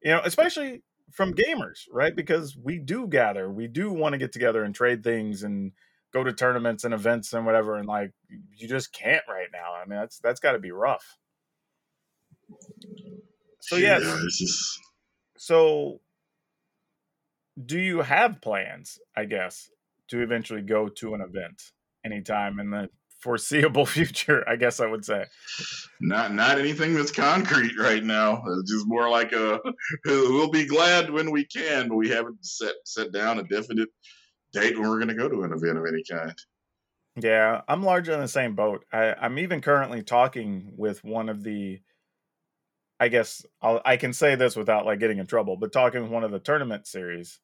You know, especially from gamers, right? Because we do gather, we do want to get together and trade things and go to tournaments and events and whatever and like you just can't right now. I mean, that's that's got to be rough. So yes. Yeah, just... So do you have plans, I guess, to eventually go to an event anytime in the foreseeable *laughs* future, I guess I would say. Not not anything that's concrete right now. It's just more like a *laughs* we'll be glad when we can, but we haven't set set down a definite date when we're going to go to an event of any kind. Yeah, I'm largely in the same boat. I, I'm even currently talking with one of the I guess I'll, i can say this without like getting in trouble, but talking with one of the tournament series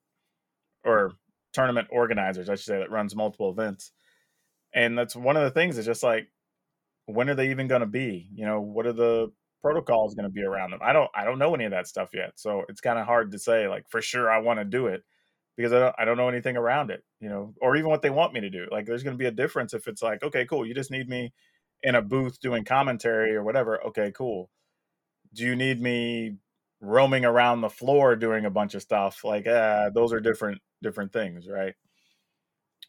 or tournament organizers, I should say, that runs multiple events. And that's one of the things is just like, when are they even going to be? You know, what are the protocols going to be around them? I don't, I don't know any of that stuff yet. So it's kind of hard to say like for sure I want to do it because I don't, I don't know anything around it, you know, or even what they want me to do. Like there's going to be a difference if it's like, okay, cool. You just need me in a booth doing commentary or whatever. Okay, cool do you need me roaming around the floor doing a bunch of stuff? Like, uh, those are different different things, right?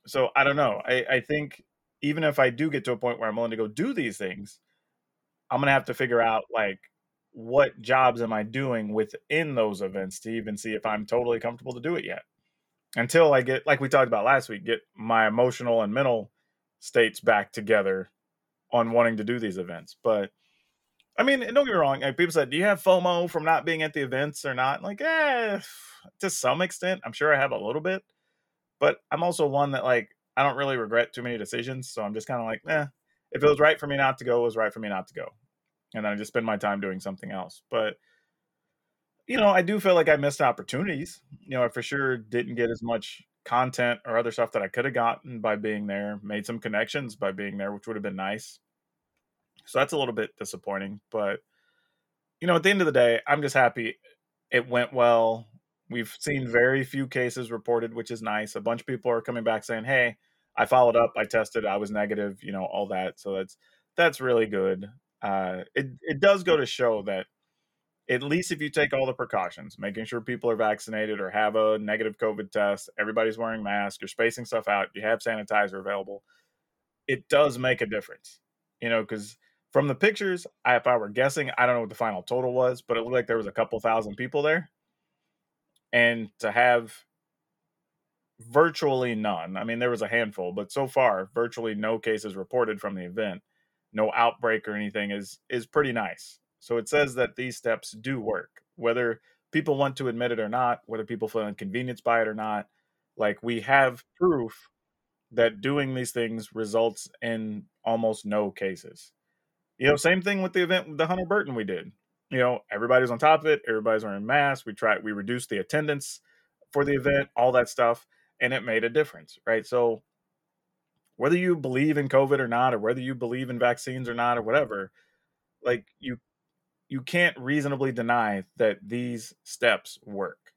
So I don't know. I, I think even if I do get to a point where I'm willing to go do these things, I'm gonna have to figure out like what jobs am I doing within those events to even see if I'm totally comfortable to do it yet. Until I get, like we talked about last week, get my emotional and mental states back together on wanting to do these events. But I mean, don't get me wrong. Like people said, do you have FOMO from not being at the events or not? Like, eh, to some extent, I'm sure I have a little bit, but I'm also one that like I don't really regret too many decisions. So I'm just kind of like, eh, if it was right for me not to go, it was right for me not to go, and then I just spend my time doing something else. But you know, I do feel like I missed opportunities. You know, I for sure didn't get as much content or other stuff that I could have gotten by being there. Made some connections by being there, which would have been nice. So that's a little bit disappointing. But, you know, at the end of the day, I'm just happy it went well. We've seen very few cases reported, which is nice. A bunch of people are coming back saying, hey, I followed up, I tested, I was negative, you know, all that. So that's that's really good. Uh, it it does go to show that at least if you take all the precautions, making sure people are vaccinated or have a negative COVID test, everybody's wearing masks, you're spacing stuff out, you have sanitizer available, it does make a difference. You know, because from the pictures, I, if I were guessing, I don't know what the final total was, but it looked like there was a couple thousand people there. And to have virtually none, I mean, there was a handful, but so far, virtually no cases reported from the event, no outbreak or anything is is pretty nice. So it says that these steps do work, whether people want to admit it or not, whether people feel inconvenienced by it or not. Like we have proof that doing these things results in almost no cases. You know, same thing with the event the Hunter Burton we did. You know, everybody's on top of it. Everybody's wearing masks. We tried, we reduced the attendance for the event, all that stuff, and it made a difference, right? So, whether you believe in COVID or not, or whether you believe in vaccines or not, or whatever, like you, you can't reasonably deny that these steps work.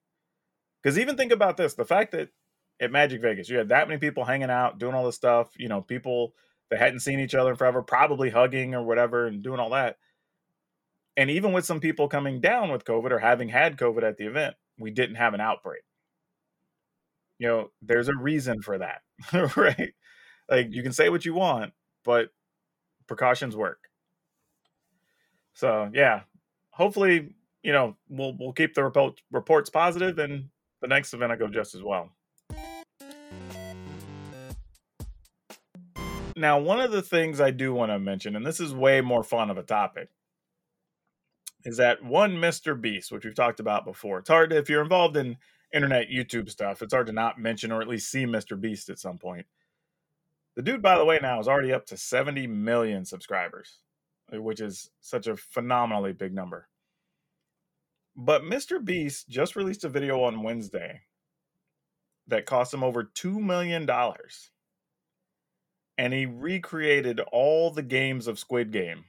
Because even think about this: the fact that at Magic Vegas you had that many people hanging out, doing all this stuff, you know, people that hadn't seen each other in forever, probably hugging or whatever and doing all that. And even with some people coming down with COVID or having had COVID at the event, we didn't have an outbreak. You know, there's a reason for that, *laughs* right? Like you can say what you want, but precautions work. So yeah, hopefully, you know, we'll we'll keep the report, reports positive, and the next event I go just as well. Now, one of the things I do want to mention, and this is way more fun of a topic, is that one Mr. Beast, which we've talked about before. It's hard if you're involved in internet YouTube stuff, it's hard to not mention or at least see Mr. Beast at some point. The dude, by the way, now is already up to 70 million subscribers, uh, which is such a phenomenally big number. But Mr. Beast just released a video on Wednesday that cost him over $2 million. And he recreated all the games of Squid Game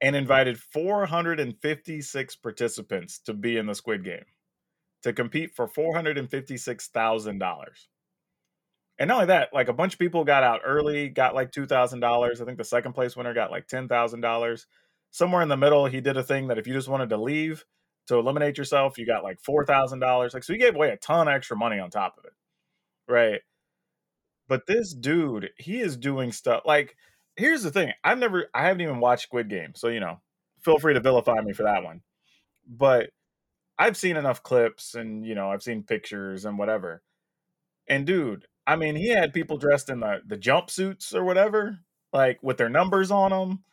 and invited 456 participants to be in the Squid Game to compete for $456,000. And not only that, like a bunch of people got out early, got like $2,000. I think the second place winner got like $10,000. Somewhere in the middle, he did a thing that if you just wanted to leave to eliminate yourself, you got like $4,000. Like, so he gave away a ton of extra money on top of it. Right. But this dude, he is doing stuff like, here's the thing I've never, I haven't even watched Squid Game. So, you know, feel free to vilify me for that one. But I've seen enough clips and, you know, I've seen pictures and whatever. And dude, I mean, he had people dressed in the, the jumpsuits or whatever, like with their numbers on them.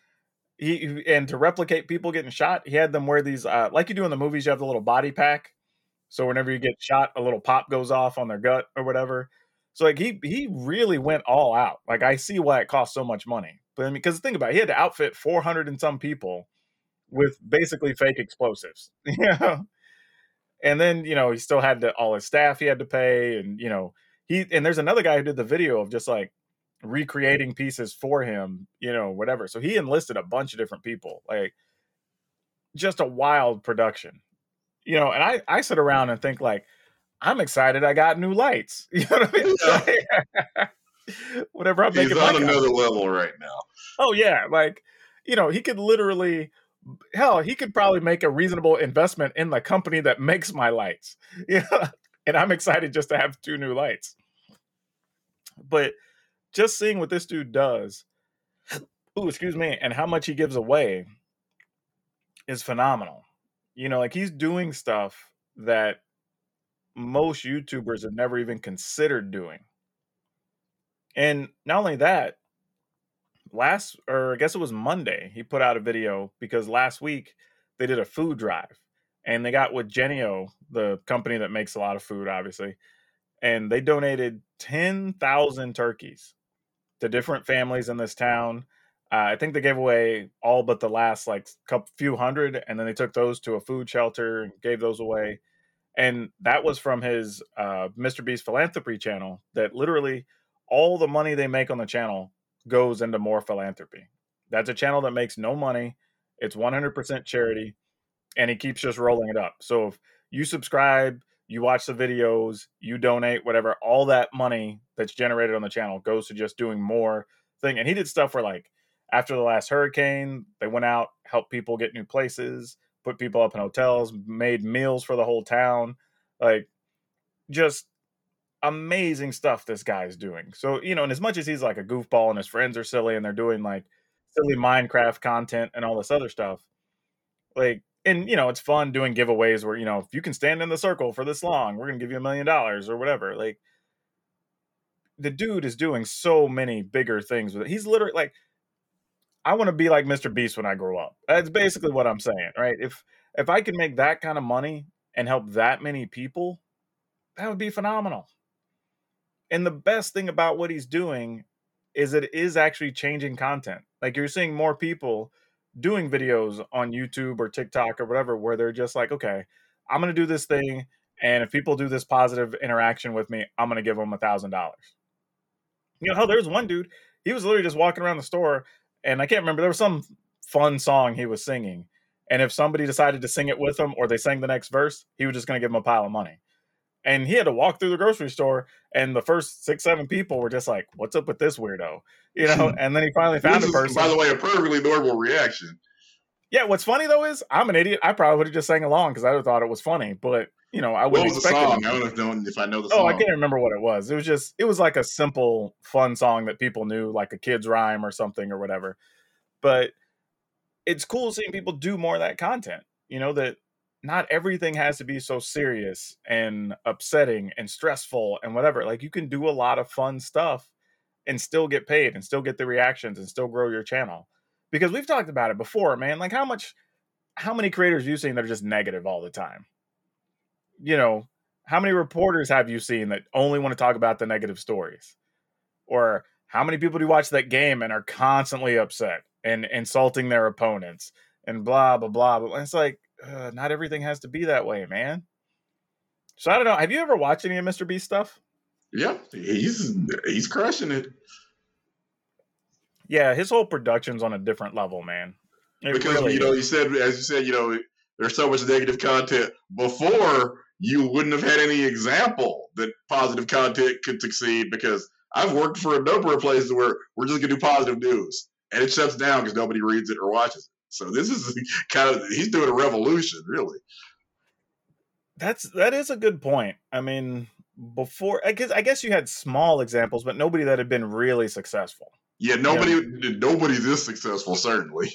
He and to replicate people getting shot, he had them wear these uh, like you do in the movies. You have the little body pack, so whenever you get shot, a little pop goes off on their gut or whatever. So like he he really went all out. Like I see why it cost so much money. But I mean, because think about it, he had to outfit four hundred and some people with basically fake explosives. *laughs* You know, and then you know he still had to, all his staff he had to pay, and you know he and there's another guy who did the video of just like recreating pieces for him, you know, whatever. So he enlisted a bunch of different people, like just a wild production, you know. And I I sit around and think like, I'm excited. I got new lights. *laughs* You know what I mean? Yeah. *laughs* Whatever I'm He's making. on another level right now. Oh yeah, like you know, he could literally. Hell, he could probably make a reasonable investment in the company that makes my lights. *laughs* Yeah, and I'm excited just to have two new lights. But just seeing what this dude does, ooh, excuse me, and how much he gives away is phenomenal. You know, like he's doing stuff that most YouTubers have never even considered doing. And not only that, last or I guess it was Monday, he put out a video because last week they did a food drive and they got with Jennie-O, the company that makes a lot of food, obviously, and they donated 10,000 turkeys to different families in this town. Uh, I think they gave away all but the last like couple few hundred, and then they took those to a food shelter and gave those away. And that was from his uh, Mr. Beast philanthropy channel. That literally all the money they make on the channel goes into more philanthropy. That's a channel that makes no money. It's 100% charity, and he keeps just rolling it up. So if you subscribe, you watch the videos, you donate, whatever, all that money that's generated on the channel goes to just doing more thing. And he did stuff where like after the last hurricane, they went out, helped people get new places, put people up in hotels, made meals for the whole town. Like just amazing stuff this guy's doing. So, you know, and as much as he's like a goofball and his friends are silly and they're doing like silly Minecraft content and all this other stuff, like and you know it's fun doing giveaways where you know if you can stand in the circle for this long we're gonna give you a million dollars or whatever like the dude is doing so many bigger things with it he's literally like i want to be like mr beast when i grow up that's basically what i'm saying right if if i can make that kind of money and help that many people that would be phenomenal and the best thing about what he's doing is it is actually changing content like you're seeing more people doing videos on YouTube or TikTok or whatever where they're just like, okay, I'm going to do this thing. And if people do this positive interaction with me, I'm going to give them a thousand dollars. You know, hell, there's one dude, he was literally just walking around the store and I can't remember, there was some fun song he was singing. And if somebody decided to sing it with him or they sang the next verse, he was just going to give him a pile of money. And he had to walk through the grocery store, and the first six, seven people were just like, "What's up with this weirdo?" You know. *laughs* And then he finally found Which a is, person. by the way, a perfectly normal reaction. Yeah, what's funny though is I'm an idiot. I probably would have just sang along because I would have thought it was funny, but you know, I wouldn't was the expect song? it. I don't know if, I know the Oh, song. I can't remember what it was. It was just it was like a simple, fun song that people knew, like a kid's rhyme or something or whatever. But it's cool seeing people do more of that content. You know, that not everything has to be so serious and upsetting and stressful and whatever. Like you can do a lot of fun stuff and still get paid and still get the reactions and still grow your channel. Because we've talked about it before, man. Like how much how many creators you seen that are just negative all the time? You know, how many reporters have you seen that only want to talk about the negative stories? or how many people do watch that game and are constantly upset and insulting their opponents and blah blah blah. It's like uh, not everything has to be that way, man. So I don't know. Have you ever watched any of Mr. Beast stuff? Yeah, he's he's crushing it. Yeah, his whole production's on a different level, man. It because really you know, is. you said as you said, you know, there's so much negative content before you wouldn't have had any example that positive content could succeed because I've worked for a number of places where we're just gonna do positive news and it shuts down because nobody reads it or watches it. So this is *laughs* kind of he's doing a revolution, really. That's that is a good point. I mean, before I guess I guess you had small examples, but nobody that had been really successful. Yeah, nobody you know? nobody this successful certainly.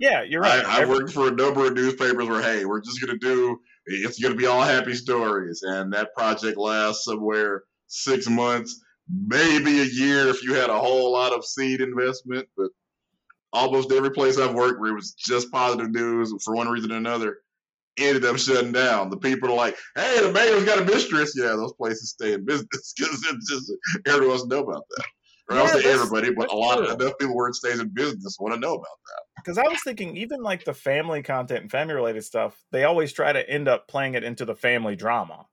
Yeah, you're right. I, I worked for a number of newspapers where hey, we're just gonna do it's gonna be all happy stories, and that project lasts somewhere six months, maybe a year if you had a whole lot of seed investment, but almost every place I've worked where it was just positive news for one reason or another ended up shutting down. The people are like, "Hey, the mayor's got a mistress." Yeah, those places stay in business *laughs* because just everyone wants to know about that. Or yeah, say everybody, but a lot true. of enough people where it stays in business want to know about that. Because I was thinking, even like the family content and family related stuff, they always try to end up playing it into the family drama,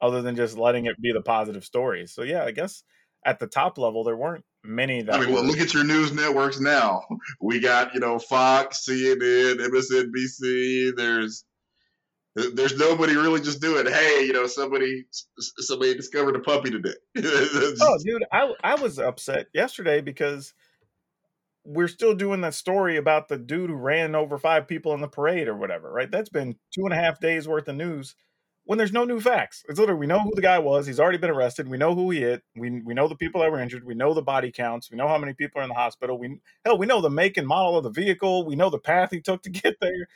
other than just letting it be the positive stories. So yeah, I guess at the top level, there weren't many that. I mean, well, look at your news networks now. *laughs* We got you know Fox, CNN, MSNBC. There's there's nobody really just doing. Hey, you know, somebody somebody discovered a puppy today. *laughs* oh, dude, I I was upset yesterday because we're still doing that story about the dude who ran over five people in the parade or whatever. Right? That's been two and a half days worth of news when there's no new facts. It's literally we know who the guy was. He's already been arrested. We know who he hit. We we know the people that were injured. We know the body counts. We know how many people are in the hospital. We hell, we know the make and model of the vehicle. We know the path he took to get *laughs* there.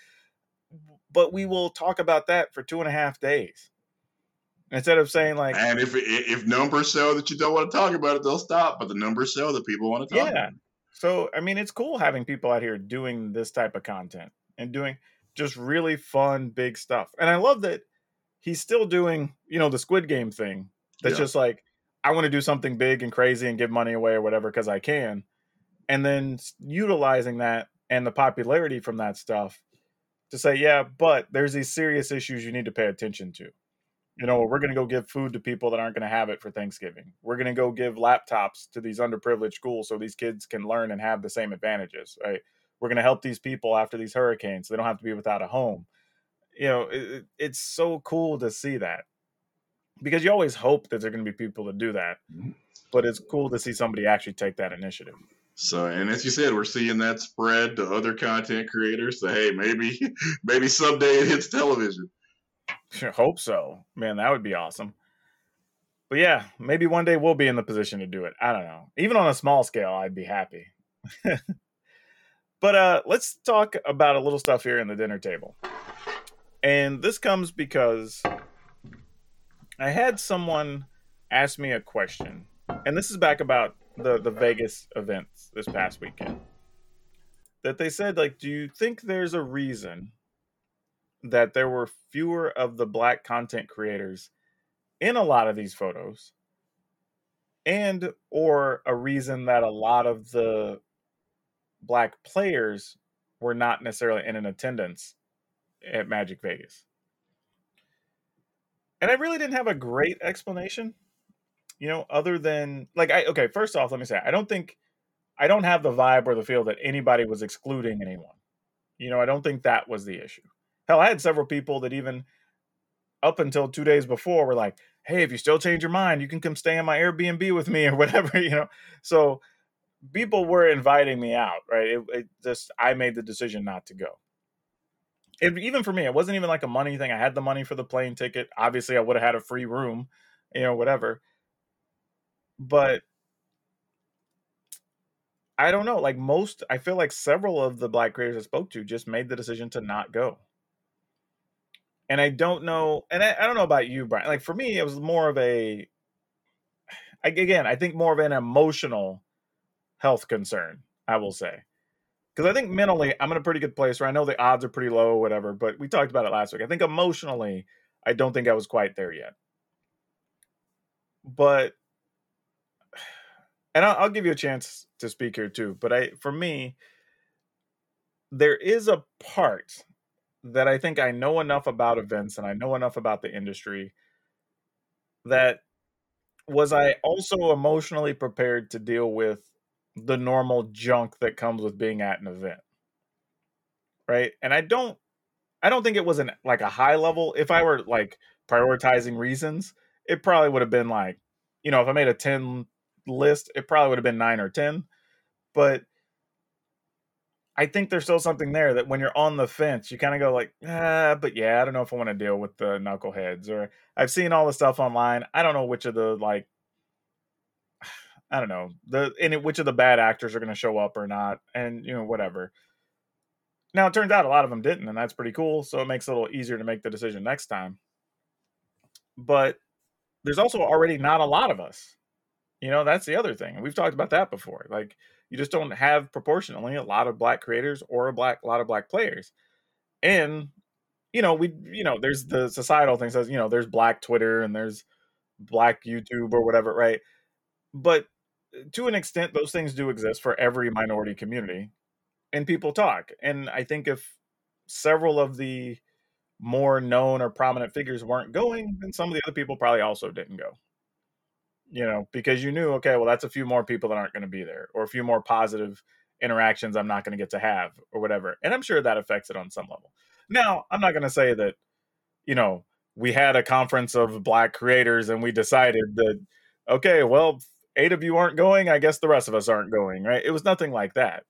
But we will talk about that for two and a half days instead of saying like. And if if numbers show that you don't want to talk about it, they'll stop. But the numbers show that people want to talk. Yeah. So I mean, it's cool having people out here doing this type of content and doing just really fun, big stuff. And I love that he's still doing, you know, the Squid Game thing. That's yeah. just like, I want to do something big and crazy and give money away or whatever because I can. And then utilizing that and the popularity from that stuff to say, yeah, but there's these serious issues you need to pay attention to. You know, we're going to go give food to people that aren't going to have it for Thanksgiving. We're going to go give laptops to these underprivileged schools so these kids can learn and have the same advantages, right? We're going to help these people after these hurricanes so they don't have to be without a home you know, it, it's so cool to see that because you always hope that there are going to be people to do that, mm-hmm. but it's cool to see somebody actually take that initiative. So, and as you said, we're seeing that spread to other content creators. So, hey, maybe, *laughs* maybe someday it hits television. Hope so, man. That would be awesome. But yeah, maybe one day we'll be in the position to do it. I don't know. Even on a small scale, I'd be happy. *laughs* but uh, let's talk about a little stuff here in the dinner table. And this comes because I had someone ask me a question, and this is back about the the Vegas events this past weekend. That they said, like, do you think there's a reason that there were fewer of the black content creators in a lot of these photos? And or a reason that a lot of the black players were not necessarily in an attendance at Magic Vegas. And I really didn't have a great explanation, you know, other than like I okay, first off, let me say I don't think I don't have the vibe or the feel that anybody was excluding anyone. You know, I don't think that was the issue. Hell, I had several people that even up until two days before were like, hey, if you still change your mind, you can come stay in my Airbnb with me *laughs* or whatever, you know. So people were inviting me out, right? It, it just I made the decision not to go it, even for me, it wasn't even like a money thing. I had the money for the plane ticket. Obviously, I would have had a free room, you know, whatever. But I don't know. Like most, I feel like several of the black creators I spoke to just made the decision to not go. And I don't know, and I, I don't know about you, Brian. Like for me, it was more of a, again, I think more of an emotional health concern. I will say because I think mentally I'm in a pretty good place where I know the odds are pretty low, whatever. But we talked about it last week. I think emotionally, I don't think I was quite there yet. But and I'll, I'll give you a chance to speak here too. But I, for me, there is a part that I think I know enough about events and I know enough about the industry that was I also emotionally prepared to deal with the normal junk that comes with being at an event. Right? And I don't I don't think it was an like a high level. If I were like prioritizing reasons, it probably would have been like, you know, if I made a 10 list, it probably would have been 9 or 10. But I think there's still something there that when you're on the fence, you kind of go like, ah, but yeah, I don't know if I want to deal with the knuckleheads. Or I've seen all the stuff online. I don't know which of the like, *sighs* I don't know the in which of the bad actors are going to show up or not, and you know whatever. Now it turns out a lot of them didn't, and that's pretty cool. So it makes it a little easier to make the decision next time. But there's also already not a lot of us. You know, that's the other thing. We've talked about that before. Like you just don't have proportionally a lot of black creators or a black a lot of black players. And you know, we you know, there's the societal thing says, you know, there's black Twitter and there's black YouTube or whatever, right? But uh, to an extent those things do exist for every minority community and people talk. And I think if several of the more known or prominent figures weren't going, then some of the other people probably also didn't go you know, because you knew, okay, well, that's a few more people that aren't going to be there, or a few more positive interactions I'm not going to get to have, or whatever. And I'm sure that affects it on some level. Now, I'm not going to say that, you know, we had a conference of black creators and we decided that, okay, well, eight of you aren't going. I guess the rest of us aren't going, right? It was nothing like that.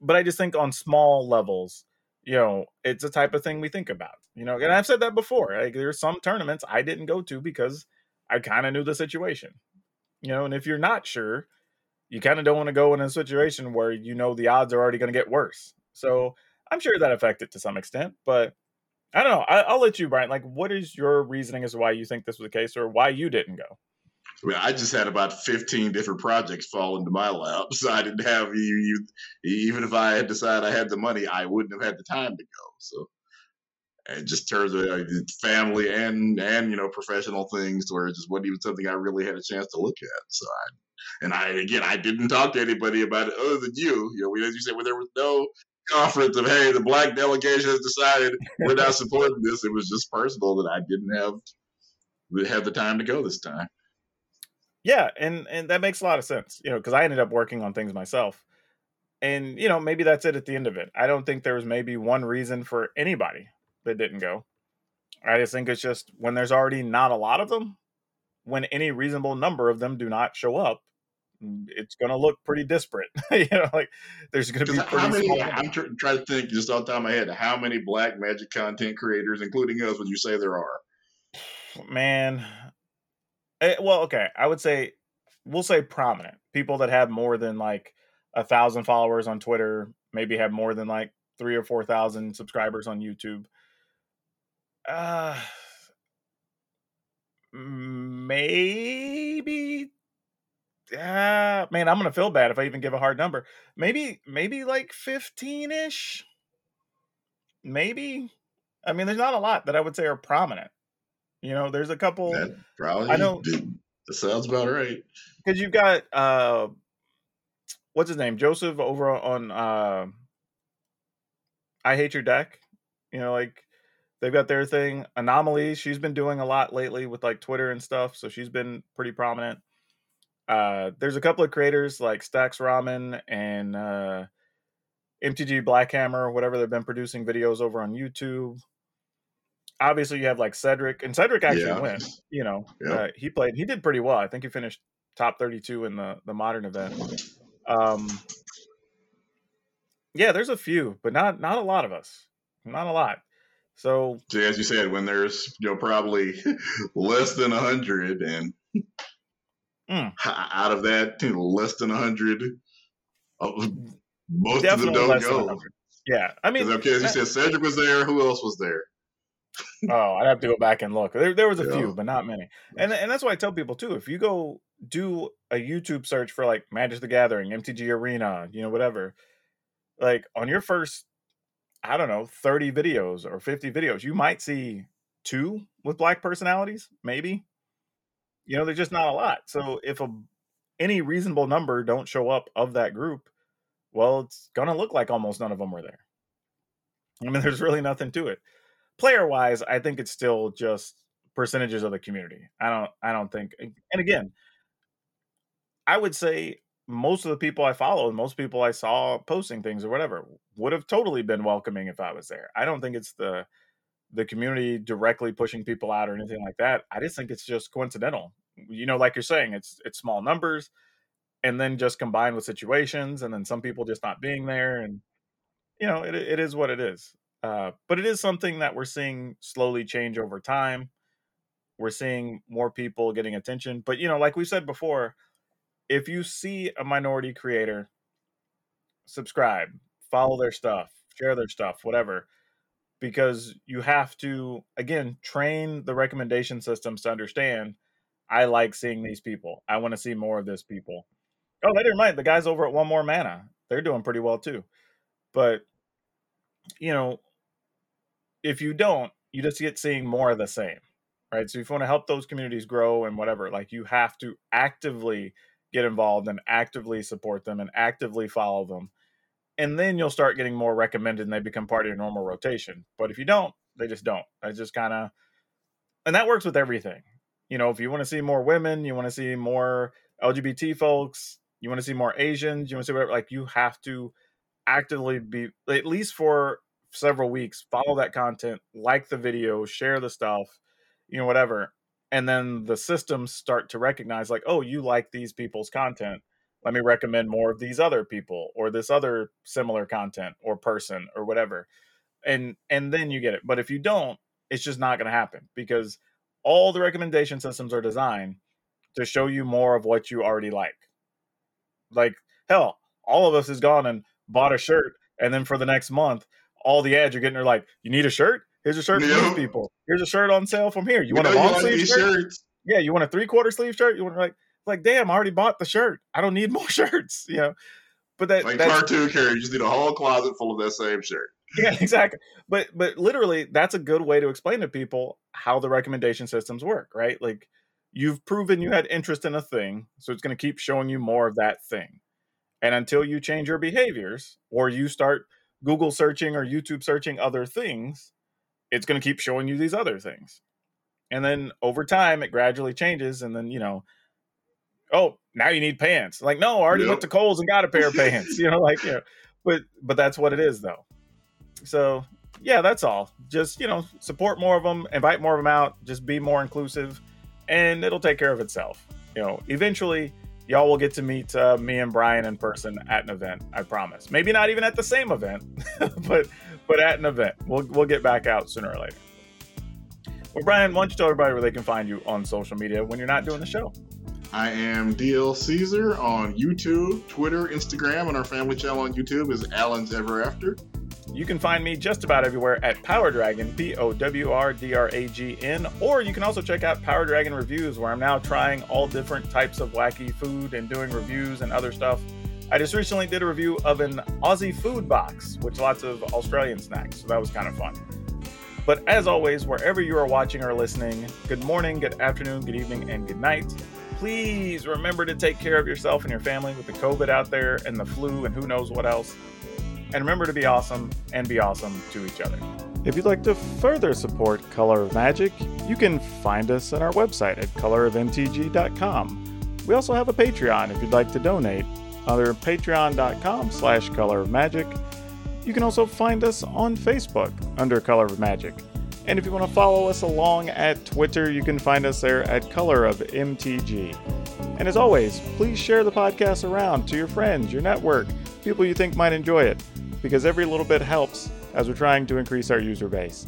But I just think on small levels, you know, it's a type of thing we think about, you know, and I've said that before. Like there's some tournaments I didn't go to because I kind of knew the situation you know, and if you're not sure, you kind of don't want to go in a situation where you know the odds are already going to get worse. Mm-hmm. So I'm sure that affected to some extent, but I don't know. I, will let you, Brian. Like, what is your reasoning as to why you think this was the case, or why you didn't go? I mean, I just had about 15 different projects fall into my lap, *laughs* so I didn't have you. you even if I had decided I had the money, I wouldn't have had the time to go. So it just terms of uh, family and and you know professional things where it just wasn't even something I really had a chance to look at. So I and I again I didn't talk to anybody about it other than you. You know, we, as you said, where there was no conference of hey, the black delegation has decided we're not supporting this. It was just personal that I didn't have have the time to go this time. Yeah, and and that makes a lot of sense. You know, because I ended up working on things myself. And you know, maybe that's it at the end of it. I don't think there was maybe one reason for anybody that didn't go. I just think it's just when there's already not a lot of them, when any reasonable number of them do not show up, it's going to look pretty disparate. *laughs* you know, like there's going to be how many. I'm tr- trying to think just off the top of my head, how many Black Magic content creators, including us, would you say there are? Man, eh, well, okay, I would say we'll say prominent people that have more than like a thousand followers on Twitter, maybe have more than like three or four thousand subscribers on YouTube uh, maybe. Uh, man, I'm gonna feel bad if I even give a hard number. Maybe, maybe like 15 ish. Maybe. I mean, there's not a lot that I would say are prominent. You know, there's a couple. That probably. I know. That sounds about right. Because you've got uh, what's his name, Joseph, over on uh, I hate your deck. You know, like they've got their thing. Anomaly, she's been doing a lot lately with like Twitter and stuff, so she's been pretty prominent. Uh, there's a couple of creators like Stacks Ramen and uh, MTG Blackhammer, whatever they've been producing videos over on YouTube. Obviously, you have like Cedric, and Cedric actually yeah. went. You know, yeah. uh, he played. He did pretty well. I think he finished top 32 in the the modern event. Um, yeah, there's a few, but not not a lot of us. Not a lot. So, as you said, when there's you know probably *laughs* less than a hundred, and mm. out of that, you know, less than a hundred, uh, most Definitely of them don't go. Yeah, I mean, okay, as you said, Cedric was there. Who else was there? oh, I'd have to go back and look. There, there was a yeah. few, but not many. And and that's why I tell people too. If you go do a YouTube search for like Magic the Gathering, MTG Arena, you know, whatever, like on your first I don't know, 30 videos or 50 videos. You might see two with black personalities, maybe. You know, there's just not a lot. So if a any reasonable number don't show up of that group, well, it's gonna look like almost none of them were there. I mean, *laughs* there's really nothing to it. Player wise, I think it's still just percentages of the community. I don't I don't think and again, I would say most of the people I follow, most people I saw posting things or whatever, would have totally been welcoming if I was there. I don't think it's the the community directly pushing people out or anything like that. I just think it's just coincidental. You know, like you're saying, it's it's small numbers and then just combined with situations and then some people just not being there and you know, it it is what it is. Uh, but it is something that we're seeing slowly change over time. We're seeing more people getting attention. But you know, like we said before, if you see a minority creator, subscribe, follow their stuff, share their stuff, whatever. Because you have to again train the recommendation systems to understand I like seeing these people. I want to see more of this people. Oh, they didn't mind. The guys over at One More Mana, they're doing pretty well too. But you know, if you don't, you just get seeing more of the same, right? So if you want to help those communities grow and whatever, like you have to actively get involved and actively support them and actively follow them. And then you'll start getting more recommended and they become part of your normal rotation. But if you don't, they just don't. That's just kind of, and that works with everything. You know, if you want to see more women, you want to see more LGBT folks, you want to see more Asians, you want to see whatever, like you have to actively be, at least for several weeks, follow that content, like the video, share the stuff, you know, whatever. And then the systems start to recognize, like, oh, you like these people's content. Let me recommend more of these other people or this other similar content or person or whatever. And and then you get it. But if you don't, it's just not going to happen because all the recommendation systems are designed to show you more of what you already like. Like hell, all of us has gone and bought a shirt and then for the next month all the ads you're getting are like, you need a shirt? Here's a shirt for these people. Here's a shirt on sale from here. You want a long sleeve shirt? Shirts. Yeah, you want a three quarter sleeve shirt? You want like like damn, I already bought the shirt. I don't need *laughs* more shirts. You know, but that like cartoon character, you just need a whole closet full of that same shirt. *laughs* Yeah, exactly. But but literally, that's a good way to explain to people how the recommendation systems work, right? Like you've proven you had interest in a thing, so it's going to keep showing you more of that thing. And until you change your behaviors or you start Google searching or YouTube searching other things, it's going to keep showing you these other things. And then over time, it gradually changes. And then, you know, oh, now you need pants. Like, no, I already yep. went to Kohl's and got a pair of *laughs* pants, you know, like, you know, but, but that's what it is though. So yeah, that's all. Just, you know, support more of them, invite more of them out, just be more inclusive and it'll take care of itself. You know, eventually y'all will get to meet uh, me and Brian in person at an event. I promise. Maybe not even at the same event, *laughs* but but at an event. We'll we'll get back out sooner or later. Well, Brian, why don't you tell everybody where they can find you on social media when you're not doing the show? I am DL Caesar on YouTube, Twitter, Instagram, and our family channel on YouTube is Alan's Ever After. You can find me just about everywhere at Power Dragon, P O W R D R A G N, or you can also check out Power Dragon Reviews, where I'm now trying all different types of wacky food and doing reviews and other stuff. I just recently did a review of an Aussie food box, which lots of Australian snacks, so that was kind of fun. But as always, wherever you are watching or listening, good morning, good afternoon, good evening, and good night. Please remember to take care of yourself and your family with the COVID out there and the flu and who knows what else. And remember to be awesome and be awesome to each other. If you'd like to further support Color of Magic, you can find us on our website at colorofmtg.com. We also have a Patreon if you'd like to donate, under patreon.com slash color of magic. You can also find us on Facebook under Color of Magic. And if you want to follow us along at Twitter, you can find us there at Color of MTG. And as always, please share the podcast around to your friends, your network, people you think might enjoy it because every little bit helps as we're trying to increase our user base.